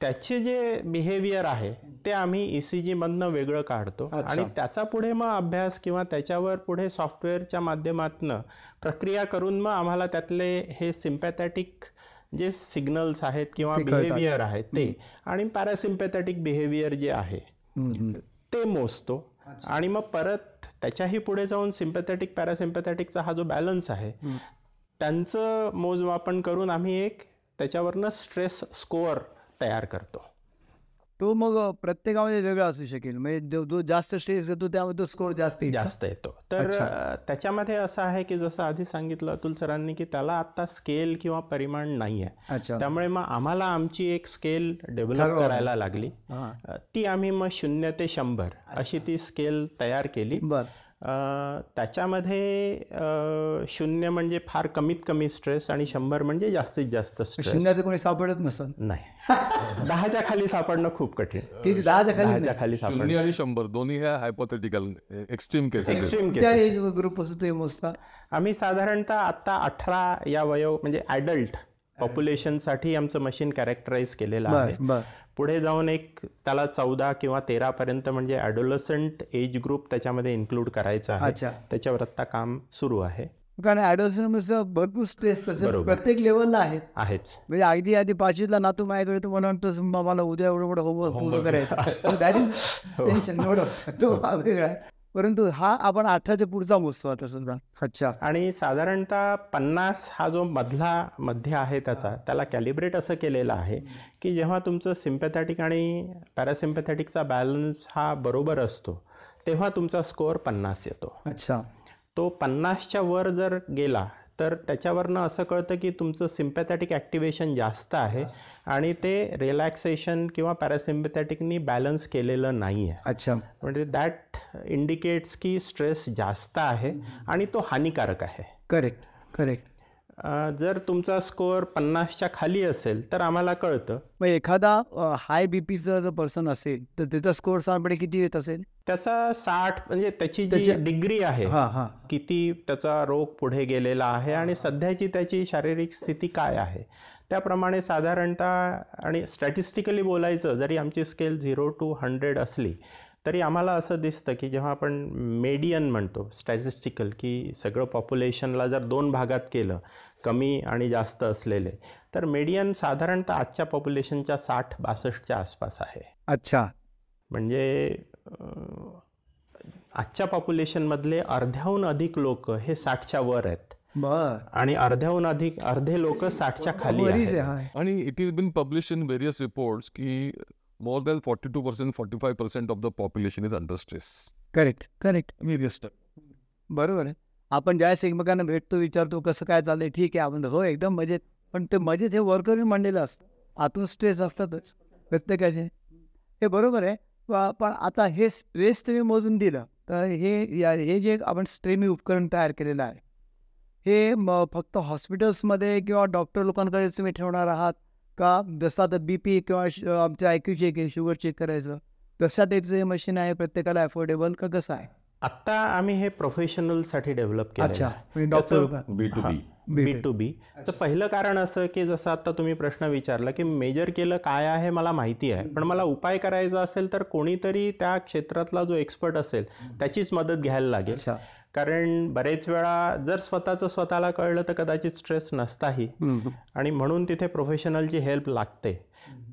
त्याचे जे बिहेवियर आहे ते आम्ही ई सी जीमधनं वेगळं काढतो. आणि त्याचा पुढे मग अभ्यास किंवा त्याच्यावर पुढे सॉफ्टवेअरच्या माध्यमातनं प्रक्रिया करून मग आम्हाला त्यातले हे सिम्पॅथॅटिक जे सिग्नल्स आहेत किंवा बिहेवियर आहेत ते आणि पॅरासिम्पॅथॅटिक बिहेवियर जे आहे ते मोजतो. आणि मग परत त्याच्याही पुढे जाऊन सिम्पॅथॅटिक पॅरासिम्पॅथॅटिकचा हा जो बॅलन्स आहे त्यांचं मोजमापन करून आम्ही एक त्याच्यावरनं स्ट्रेस स्कोअर तयार करतो. तो मग प्रत्येकामध्ये वेगळा असू शकेल. म्हणजे जो- जास्त स्ट्रेस घेतो त्यामध्ये तो स्कोर जास्त? जास्त येतो. तर त्याच्यामध्ये असं आहे की जसं आधी सांगितलं अतुल सरांनी की त्याला आता स्केल किंवा परिमाण नाही आहे त्यामुळे मग आम्हाला आमची एक स्केल डेव्हलप करायला लागली. ती आम्ही मग शून्य ते शंभर अशी ती स्केल तयार केली. बर. त्याच्यामध्ये शून्य म्हणजे फार कमीत कमी स्ट्रेस आणि शंभर म्हणजे जास्तीत जास्त स्ट्रेस शून्याचं कोणी सापडत नसन. नाही. दहाच्या खाली सापडणं खूप कठीण. किती दहाच्या खाली दहाच्या खाली सापडणं. शून्य आणि शंभर दोन्ही ह्या hypothetical extreme cases extreme age group असतो ते मोजता. आम्ही साधारणतः आत्ता अठरा या वयो म्हणजे ॲडल्ट पॉप्युलेशनसाठी आमचं मशीन कॅरेक्टराईज केलेलं आहे. पुढे जाऊन एक त्याला चौदा किंवा तेरापर्यंत म्हणजे ॲडोलसंट एज ग्रुप त्याच्यामध्ये इन्क्लूड करायचं आहे. त्याच्यावर आत्ता काम सुरू आहे. कारण ॲडोल्सनमध्ये भरपूर स्ट्रेस प्रत्येक लेवलला आहेत. आहेच म्हणजे अगदी आधी पाचवीतला नातू माझ्याकडे तो मला म्हणतो "सुंबा, मला उद्या एवढं एवढं होमवर्क करायचं. टेन्शन एवढं. तो हा वेगळा आहे. परंतु हा आपण अठराच्या पुढचा मोजतो आता समजा अच्छा. आणि साधारणतः पन्नास हा जो मधला मध्य आहे त्याचा त्याला कॅलिब्रेट असं केलेलं आहे की जेव्हा तुमचं सिम्पॅथॅटिक आणि पॅरासिम्पॅथॅटिकचा बॅलन्स हा बरोबर असतो तेव्हा तुमचा स्कोअर पन्नास येतो. अच्छा. तो पन्नासच्या वर जर गेला तर त्याच्यावरनं असं कळतं की तुमचं सिम्पॅथॅटिक ॲक्टिवेशन जास्त आहे आणि ते रिलॅक्सेशन किंवा पॅरासिम्पॅथॅटिकनी बॅलन्स केलेलं नाही आहे अच्छा. म्हणजे दॅट इंडिकेट्स की स्ट्रेस जास्त आहे आणि तो हानिकारक आहे. करेक्ट करेक्ट जर तुमचा स्कोअर पन्नासच्या खाली असेल तर आम्हाला कळतं. मग एखादा हाय बी पीचा जर पर्सन असेल तर त्याचा स्कोअर साधारणपणे किती येत असेल? त्याचा साठ म्हणजे त्याची जी डिग्री आहे हा हा. किती त्याचा रोग पुढे गेलेला आहे आणि सध्याची त्याची शारीरिक स्थिती काय आहे? त्याप्रमाणे साधारणतः आणि स्टॅटिस्टिकली बोलायचं जरी आमची स्केल झिरो टू हंड्रेड असली तरी आम्हाला असं दिसतं की जेव्हा आपण मेडियन म्हणतो स्टॅटिस्टिकल की सगळं पॉप्युलेशनला जर दोन भागात केलं कमी आणि जास्त असलेले. तर मेडियन साधारणतः आजच्या पॉप्युलेशनच्या साठ बासष्टच्या आसपास आहे. अच्छा. म्हणजे आजच्या पॉप्युलेशनमधले अर्ध्याहून अधिक लोक हे साठच्या वर आहेत. बर. आणि अर्ध्याहून अधिक अर्धे लोक साठच्या खाली आहेत. आणि it is been publish in various reports की more than forty two percent forty five percent of the population is under stress correct correct various बरोबर आहे. आपण ज्यावेळेस एकमेकांना भेटतो विचारतो कसं काय चाललंय ठीक आहे. आपण हो एकदम मजेत. पण ते मजेत हे वर्कर मांडलेलं असतं. आतून स्ट्रेस असतातच प्रत्येकाचे. हे बरोबर आहे. पण आता हे स्ट्रेस तुम्ही मोजून दिलं तर हे या हे जे आपण स्ट्रेमी उपकरण तयार केलेलं आहे हे म फक्त हॉस्पिटल्समध्ये किंवा डॉक्टर लोकांकडे तुम्ही ठेवणार आहात? का जसं आता बी पी किंवा आमच्या आमचं आय क्यू चेक आहे शुगर चेक करायचं तशा टाईपचं हे मशीन आहे प्रत्येकाला अफोर्डेबल का कसं आहे? आत्ता आम्ही हे प्रोफेशनलसाठी डेव्हलप केलं अच्छा म्हणजे डॉक्टर लोक बी टू बी बी टू पहिलं कारण असं की जसं आता तुम्ही प्रश्न विचारला की मेजर केलं काय आहे मला माहिती आहे. पण मला उपाय करायचा असेल तर कोणीतरी त्या क्षेत्रातला जो एक्सपर्ट असेल त्याचीच मदत घ्यायला लागेल. अच्छा. कारण बरेच वेळा जर स्वतःचं स्वतःला कळलं तर कदाचित स्ट्रेस नसताही. आणि म्हणून तिथे प्रोफेशनलची हेल्प लागते.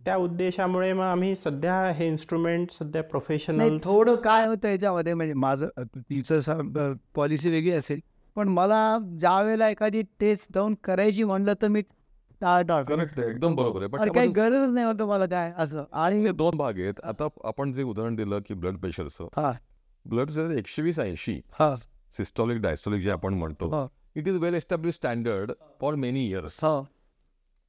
त्या उद्देशामुळे मग आम्ही सध्या हे इन्स्ट्रुमेंट सध्या प्रोफेशनल थोडं काय होतं याच्यामध्ये म्हणजे माझं तिचं पॉलिसी वेगळी असेल. पण मला ज्या वेळेला एखादी टेस्ट जाऊन करायची म्हणलं तर मी एकदम बरोबर आहे. पण काही गरज नाही होतं मला काय असं. आणि हे दोन भाग आहेत. आता आपण जे उदाहरण दिलं की ब्लड प्रेशरचं हा. ब्लड प्रेशर एकशे वीस ऐंशी. हा. सिस्टॉलिक डायस्टॉलिक जे आपण म्हणतो हा. It is well establish standard for many years हा.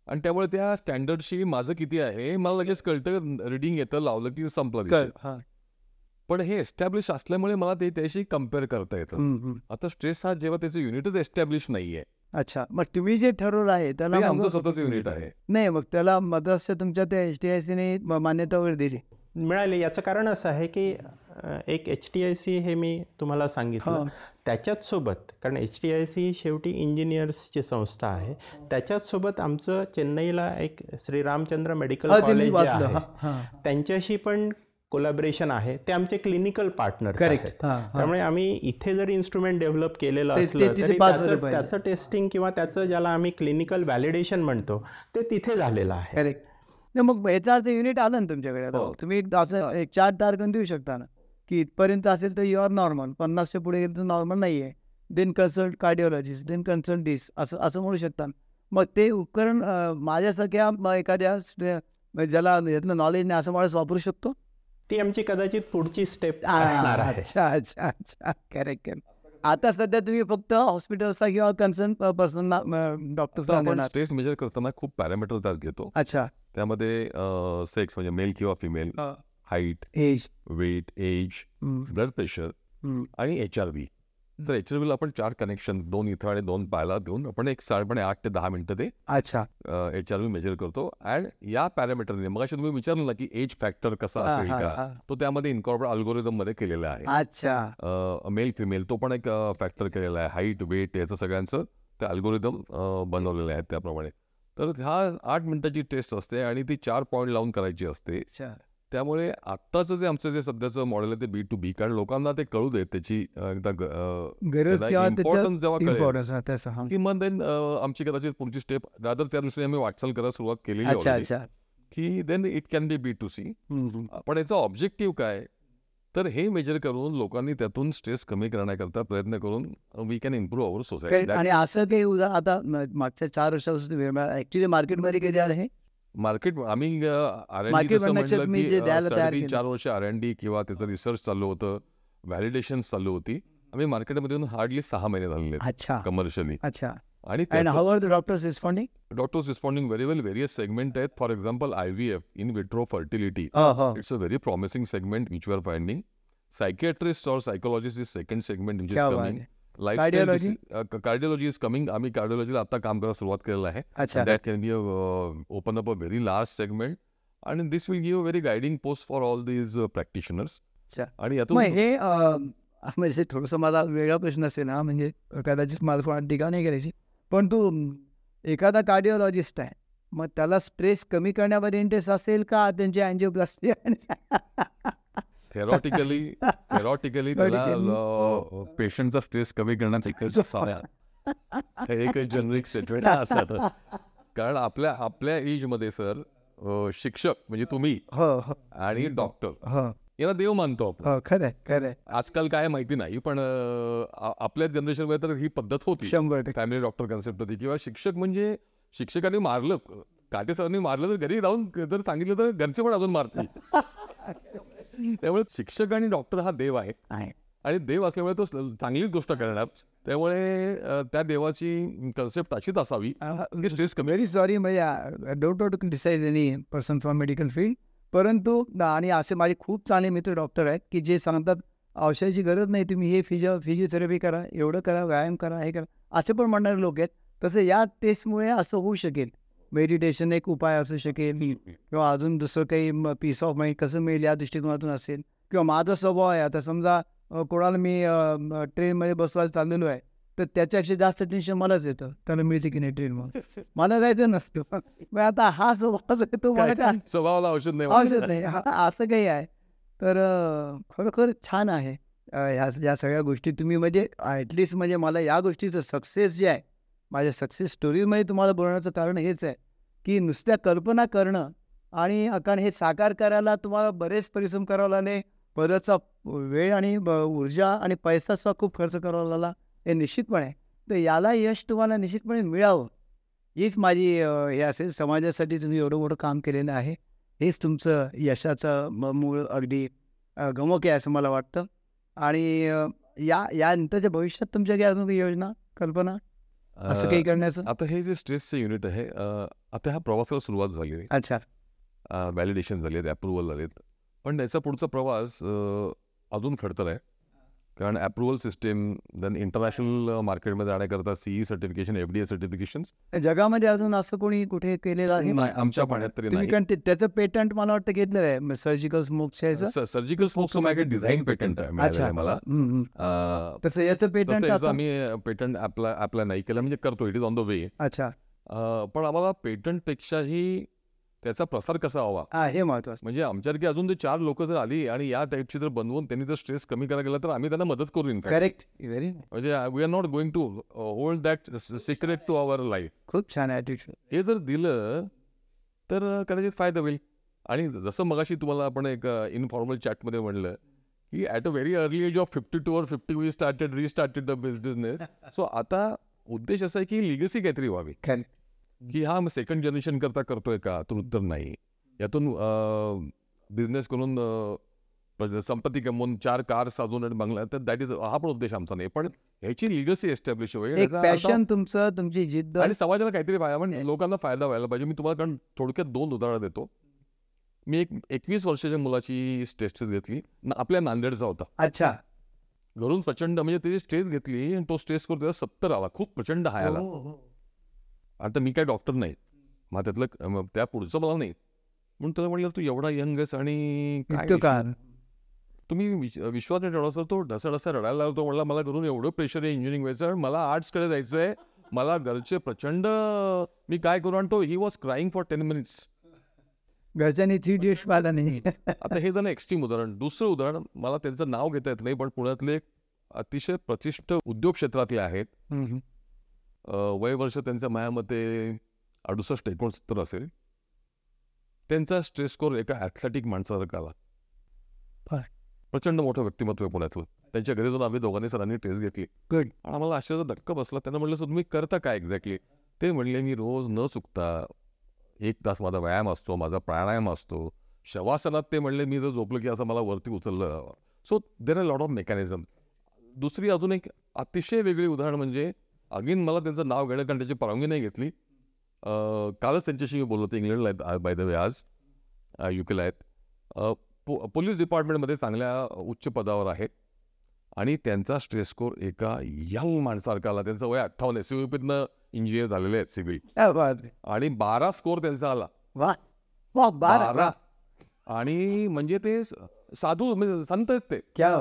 आणि त्यामुळे त्या स्टँडर्डशी माझं किती आहे हे मला लगेच कळतं रिडिंग येतं लावलं की संपलं. हा. पण हे एस्टॅब्लिश असल्यामुळे मला ते त्याशी कंपेअर करता येतं. हम्म, हम्म. आता स्ट्रेस हा जेव्हा त्याचं युनिटच एस्टॅब्लिश नाहीये. अच्छा मग तुम्ही जे ठरवलं आहे त्याला आमचं स्वतःचं युनिट आहे. नाही मग त्याला मद्रासच्या तुमच्या त्या एच टी आय सीने मान्यता वगैरे दिली. मिळाले. याचं कारण असं आहे की एक एच टी आय सी हे मी तुम्हाला सांगितलं हा. त्याच्याच सोबत कारण एच टी आय सी शेवटी इंजिनियर्सची संस्था आहे त्याच्याच सोबत आमचं चेन्नईला एक श्रीरामचंद्र मेडिकल हा, कॉलेज आहे हा, हा. त्यांच्याशी पण कोलॅबरेशन आहे ते आमचे क्लिनिकल पार्टनर्स Correct. आहेत हा, हा. त्यामुळे आम्ही इथे जर इन्स्ट्रुमेंट डेव्हलप केलेलं असलं तरी त्याचं टेस्टिंग किंवा त्याचं ज्याला आम्ही क्लिनिकल व्हॅलिडेशन म्हणतो ते तिथे झालेलं आहे मग याचा अर्थ युनिट आलं ना तुमच्याकडे. हो. तुम्ही एक असं एक चार्ट तयार करून देऊ शकता ना की इथपर्यंत असेल तर यू आर नॉर्मल पन्नासच्या पुढे गेलं तर नॉर्मल नाही आहे then consult cardiologist then consult this असं असं म्हणू शकता ना. मग ते उपकरण माझ्यासारख्या म- एखाद्या ज्याला यातलं नॉलेज नाही असं माणूस वापरू शकतो? ती आमची कदाचित पुढची स्टेप अच्छा अच्छा अच्छा. करेक्ट करेक्ट आता सध्या तुम्ही फक्त हॉस्पिटल्सला किंवा कन्सर्न पर्सन स्ट्रेस मेजर करताना खूप पॅरामीटर त्यात घेतो. अच्छा. त्यामध्ये सेक्स म्हणजे मेल किंवा female height age weight age blood pressure आणि एच आर व्ही तर एच आर व्हीला आपण चार कनेक्शन दोन इथं आणि दोन पायाला देऊन आपण एक साधारणपणे आठ ते दहा मिनिटं ते अच्छा. एच आर व्ही मेजर करतो. अँड या पॅरामीटरने मग तुम्ही विचारलं ना की एज फॅक्टर कसा असेल का. तो त्यामध्ये इन्कॉर्पोरेट अल्गोरिदममध्ये केलेला आहे. अच्छा. मेल फिमेल तो पण एक फॅक्टर केलेला आहे. हाईट वेट याचं सगळ्यांचं ते अल्गोरिदम बनवलेले आहेत त्याप्रमाणे. तर ह्या आठ मिनिटाची टेस्ट असते आणि ती चार पॉईंट लावून करायची असते. त्यामुळे आत्ताचं जे आमचं जे सध्याचं मॉडेल आहे ते बी टू बी कारण लोकांना ते कळू देत त्याची एकदा गरज जेव्हा कळेल. की मग देन आमची कदाचित पुढची स्टेप रादर त्या दृष्टीने आम्ही वाटचाल करायला सुरुवात केलेली की then it can be B to C. पण याचा ऑब्जेक्टिव्ह काय? तर हे मेजर करून लोकांनी त्यातून स्ट्रेस कमी करण्याकरता प्रयत्न करून we can improve our society आणि असं काही उदा आता मागच्या चार वर्षापासून ऍक्च्युली मार्केटमध्ये कधी आलं हे मार्केट आम्ही आर एन Market डी कसं बनण्याच्या म्हटलं मी की जे अ, द्यायला तयार साडेतीन केलं. चार वर्ष आर एन डी किंवा त्याचं रिसर्च चालू होतं व्हॅलिडेशन चालू होती. आम्ही मार्केटमध्ये येऊन हार्डली सहा महिने झालेले अच्छा. कमर्शियली अच्छा. आणि and how are the doctors responding doctors responding very well various segment आहेत. For example I V F in vitro fertility हो segment which we are finding. Psychiatrist or psychologist is second segment which is क्या बात coming. आहे Uh, cardiology? is coming. आम्ही कार्डिओलॉजीला आता काम करायला सुरुवात केलेलं आहे. अच्छा. That can be open up a very large segment आणि this will give very guiding post for all these practitioners अच्छा. आणि यातून हे म्हणजे थोडंसं मला वेगळा प्रश्न असेल हा म्हणजे कदाचित मला कोणा टीका नाही करायची. पण तू एखादा कार्डिओलॉजिस्ट आहे मग त्याला स्ट्रेस कमी करण्यामध्ये इंटरेस्ट असेल का? त्यांची अँजिओप्लास्टी थेरॉटिकली थेरॉटिकली त्याला. पेशंटचा स्ट्रेस कमी करण्यात एकच हे एक जनरिक स्टेटमेंट असतात कारण आपल्या आपल्या एजमध्ये सर शिक्षक म्हणजे तुम्ही हो हो. आणि डॉक्टर हो. याला देव मानतो आपण. हो खरं आजकाल काय माहिती नाही पण आपल्या जनरेशनमध्ये तर ही पद्धत होती. शंभर फॅमिली डॉक्टर कन्सेप्ट होती. किंवा शिक्षक म्हणजे शिक्षकांनी मारलं काटे सरांनी मारलं तर घरी राहून जर सांगितलं तर घरचे पण अजून मारतील. त्यामुळे शिक्षक आणि डॉक्टर हा देव आहे. आणि देव असल्यामुळे तो चांगलीच गोष्ट करणार. त्यामुळे त्या देवाची कन्सेप्ट अशीच असावी. व्हेरी सॉरी म्हणजे don't to criticise any person from medical field परंतु आणि असे माझे खूप चांगले मित्र डॉक्टर आहेत की जे सांगतात औषधाची गरज नाही तुम्ही हे फिजिओ फिजिओथेरपी करा एवढं करा व्यायाम करा हे करा. असे पण म्हणणारे लोक आहेत. तसं या टेस्टमुळे असं होऊ शकेल. मेडिटेशन एक उपाय असू शकेल किंवा अजून दुसरं काही पीस ऑफ माइंड कसं मिळेल या दृष्टिकोनातून असेल किंवा माझा स्वभाव आहे. आता समजा कोणाला मी ट्रेनमध्ये बसवायला चाललेलो आहे तर त्याच्यापेक्षा जास्त टेन्शन मलाच येतं. त्याला मिळते की नाही ट्रेन मग? मला जायचं नसतं. मग आता हा स्वभाव तो मला स्वभावाला औषध नाही औषध नाही. असं काही आहे. तर खरोखर छान आहे. ह्या या सगळ्या गोष्टी तुम्ही म्हणजे ॲटलिस्ट म्हणजे मला या गोष्टीचं सक्सेस जे आहे माझ्या सक्सेस स्टोरीजमध्ये तुम्हाला बोलण्याचं कारण हेच आहे की नुसत्या कल्पना करणं आणि कारण हे साकार करायला तुम्हाला बरेच परिश्रम करावे लागले. बराचसा वेळ आणि ऊर्जा आणि पैसाचा खूप खर्च करावा लागला हे निश्चितपणे. तर याला यश तुम्हाला निश्चितपणे मिळावं. हीच माझी हे असेल समाजासाठी तुम्ही एवढं मोठं काम केलेलं आहे. हेच तुमचं यशाचं म- मूळ अगदी गमक आहे असं मला वाटतं. आणि या यानंतरच्या भविष्यात तुमच्या काही अजून योजना कल्पना. असं काही करण्याचं? आता हे जे स्ट्रेसचं युनिट आहे आता ह्या प्रवासाला सुरुवात झाली आहे. अच्छा. व्हॅलिडेशन झाली आहेत अप्रुव्हल झालेत. पण त्याचा पुढचा प्रवास अजून खडतर आहे. कारण अप्रुव्हल सिस्टीम देन इंटरनॅशनल मार्केटमध्ये जाण्याकरता CE certification F D A certification जगामध्ये अजून असं कोणी कुठे केलेलं आहे? नाही आमच्या पाण्यात तरी नाही. कारण ते- त्याचं पेटंट मला वाटतं घेतलेलं आहे. सर्जिकल स्मोकचं सर्जिकल स्मोक डिझाईन पेटंट आहे मला. तसं याचं पेटंट आम्ही पेटंट अप्लाय अप्लाय नाही केलं. म्हणजे करतो. It is on the way अच्छा. पण आम्हाला पेटंटपेक्षाही त्याचा प्रसार कसा व्हावा? हा हे महत्वाचं. म्हणजे आमच्यासारखी अजून ते चार लोक जर आली आणि या टाईपची जर बनवून त्यांनी जर स्ट्रेस कमी करायला गेला तर आम्ही त्यांना मदत करू इनफॅक्ट करेक्ट व्हेरी म्हणजे we are not going to hold that secret to our life खूप छान ॲटिट्यूड हे जर दिलं तर अं, कदाचित फायदा होईल. आणि जसं मगाशी तुम्हाला आपण एक इनफॉर्मल चॅटमध्ये म्हणलं की at a very early age of fifty two और fifty we started restarted the business so आता उद्देश असा आहे की लिगसी काहीतरी व्हावी. करेक्ट की हा सेकंड जनरेशन करता करतोय का? तर उत्तर नाही. यातून बिझनेस करून संपत्ती कमवून चार कार साजून आणि बंगला तर दॅट इज हा पण उद्देश आमचा नाही. पण ह्याची लिगसी एस्टॅब्लिश पॅशन तुमचं तुमची जिद्द. आणि समाजाला काहीतरी फायदा म्हणजे लोकांना फायदा व्हायला पाहिजे. मी तुम्हाला कारण थोडक्यात दोन उदाहरणं देतो. मी एक एकवीस वर्षाच्या मुलाची टेस्ट घेतली. आपल्या नांदेडचा होता. अच्छा. घरून प्रचंड म्हणजे त्याची स्टेज घेतली आणि तो स्टेज स्कोर त्याचा सत्तर आला. खूप प्रचंड हाय आला. हो, हो. आता मी काय डॉक्टर नाही. मग त्यातलं त्या पुढचं मला नाही. म्हणून त्याला म्हणलं तू एवढा यंग आहेस आणि काय. तुम्ही विश- विश्वास नाही ठेवला सर तो ढसा ढसा रडायला लागतो म्हणला मला घरून एवढं प्रेशर आहे इंजिनिअरिंग व्हायचं आणि मला आर्ट्सकडे जायचं आहे मला घरचे प्रचंड मी काय करू आणि तो he was crying for ten minutes घरच्यांनी थ्री डिश पाहिला नाही. आता हे झालं एक्स्ट्रीम उदाहरण. दुसरं उदाहरण मला त्यांचं नाव घेता येत नाही पण पुण्यातले अतिशय प्रतिष्ठ उद्योग क्षेत्रातले आहेत. वय वर्ष त्यांच्या मायामते अडुसष्ट एकोणसत्तर असेल. त्यांचा स्ट्रेस स्कोर एका ॲथलेटिक माणसासारखा आला. प्रचंड मोठं व्यक्तिमत्व आहे पुण्यातलं. त्यांच्या घरी जाऊन आम्ही दोघांनी सरांनी टेस्ट घेतली. आणि आम्हाला आश्चर्याचा धक्का बसला. त्यांना म्हणलं सर तुम्ही करता काय एक्झॅक्टली ते म्हणले मी रोज न चुकता एक तास माझा व्यायाम असतो माझा प्राणायाम असतो. शवासनात ते म्हणले मी जर झोपलं की असं मला वरती उचललं. So there are lot of mechanism दुसरी अजून एक अतिशय वेगळी उदाहरण म्हणजे अगेन मला त्यांचं नाव घेणं कारण त्याची परवानगी नाही घेतली. कालच त्यांच्याशी मी बोललो होतो इंग्लंडला आहेत बाय द वे आज यू केला आहेत. पो पोलीस डिपार्टमेंटमध्ये चांगल्या उच्च पदावर आहेत आणि त्यांचा स्ट्रेस स्कोर एका यंग माणसारखा आला. त्यांचं वय अठ्ठावन्न एस पीतनं इंजिनियर झालेले आहेत आहे. आणि बारा स्कोर त्यांचा आला. बारा. आणि म्हणजे ते साधू म्हणजे संत आहेत ते. क्या.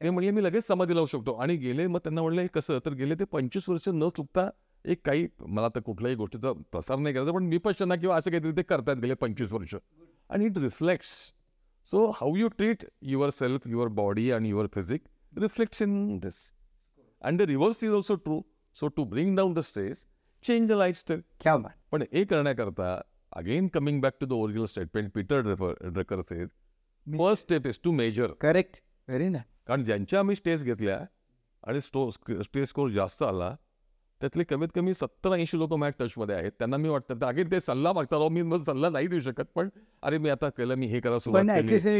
ते म्हणले मी लगेच समाधी लावू शकतो. आणि गेले मग त्यांना म्हणलं हे कसं? तर गेले ते पंचवीस वर्ष न चुकता एक काही मला तर कुठल्याही गोष्टीचा प्रसार नाही करायचा पण विपश्यना किंवा असं काहीतरी ते करतात गेले पंचवीस वर्ष. आणि it reflects so how you treat yourself your body and your physique reflects in this and the reverse is also true so to bring down the stress change the lifestyle पण हे करण्याकरता again coming back to the original statement Peter Drucker says first step is to measure correct very ना कारण ज्यांच्या आम्ही स्टेज घेतल्या आणि स्टो स्टेज स्कोर जास्त आला त्यातले कमीत कमी सत्तर ऐंशी लोक माझ्या टचमध्ये आहेत. त्यांना मी वाटतं अगेन ते सल्ला मागतात अहो, मी मग सल्ला नाही देऊ शकत पण अरे मी आता केलं मी हे करा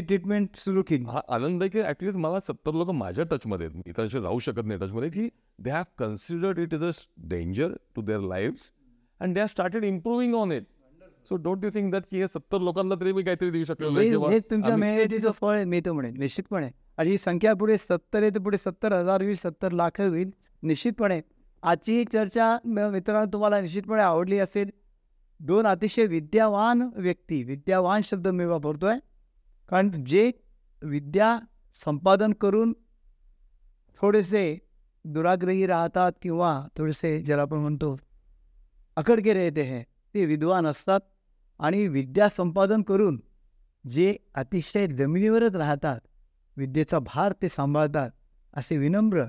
ट्रीटमेंट सुरू केली. हा आनंद आहे की ऍटलीस्ट मला सत्तर लोक माझ्या टचमध्ये आहेत. इतरांशी राहू शकत नाही टचमध्ये की they have considered it is a danger to their lives and they have started improving on it so don't you think that की हे सत्तर लोकांना तरी मी काहीतरी देऊ शकलो हे हे फळ आहे मी तर म्हणेन निश्चितपणे. आणि ही संख्या पुढे सत्तर आहे तर पुढे सत्तर हजार होईल सत्तर लाख होईल. निश्चितपणे आजची चर्चा मित्रांनो तुम्हाला निश्चितपणे आवडली असेल. दोन अतिशय विद्यावान व्यक्ती विद्यावान शब्द मी वापरतोय. कारण जे विद्या संपादन करून थोडेसे दुराग्रही राहतात किंवा थोडेसे ज्याला आपण म्हणतो अकडके रहते हे ते विद्वान असतात. आणि विद्या संपादन करून जे अतिशय जमिनीवरच राहतात विद्येचा भार ते सांभाळतात असे विनम्र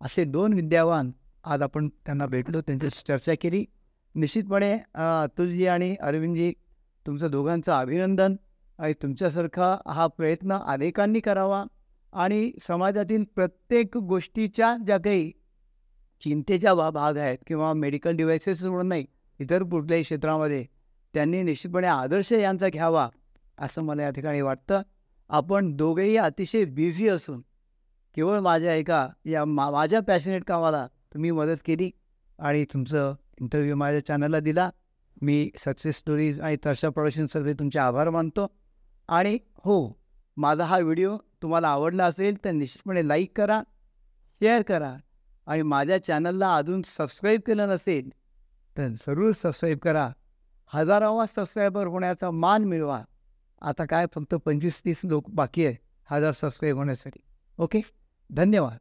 असे दोन विद्यावान आज आपण त्यांना भेटलो त्यांच्याशी चर्चा केली. निश्चितपणे अतुलजी आणि अरविंदजी तुमचं दोघांचं अभिनंदन आणि तुमच्यासारखा हा प्रयत्न अनेकांनी करावा आणि समाजातील प्रत्येक गोष्टीच्या ज्या काही चिंतेच्या बा भाग आहेत किंवा मेडिकल डिव्हायसेस म्हणून नाही इतर कुठल्याही क्षेत्रामध्ये त्यांनी निश्चितपणे आदर्श यांचा घ्यावा असं मला या ठिकाणी वाटतं. आपण दोघेही अतिशय बिझी असून केवळ माझ्या एका या मा माझ्या पॅशनेट कामाला तुम्ही मदत केली आणि तुमचं इंटरव्ह्यू माझ्या चॅनलला दिला. मी सक्सेस स्टोरीज आणि तर्षा प्रोडक्शन सर्वे तुमचे आभार मानतो. आणि हो माझा हा व्हिडिओ तुम्हाला आवडला असेल तर निश्चितपणे लाईक करा शेअर करा. आणि माझ्या चॅनलला अजून सबस्क्राईब केलं नसेल तर जरूर सबस्क्राईब करा. हजारावा सबस्क्रायबर होण्याचा मान मिळवा. आता काय फक्त पंचवीस तीस लोक बाकी आहे. हजार सबस्क्राईब होण्यासाठी. ओके? धन्यवाद.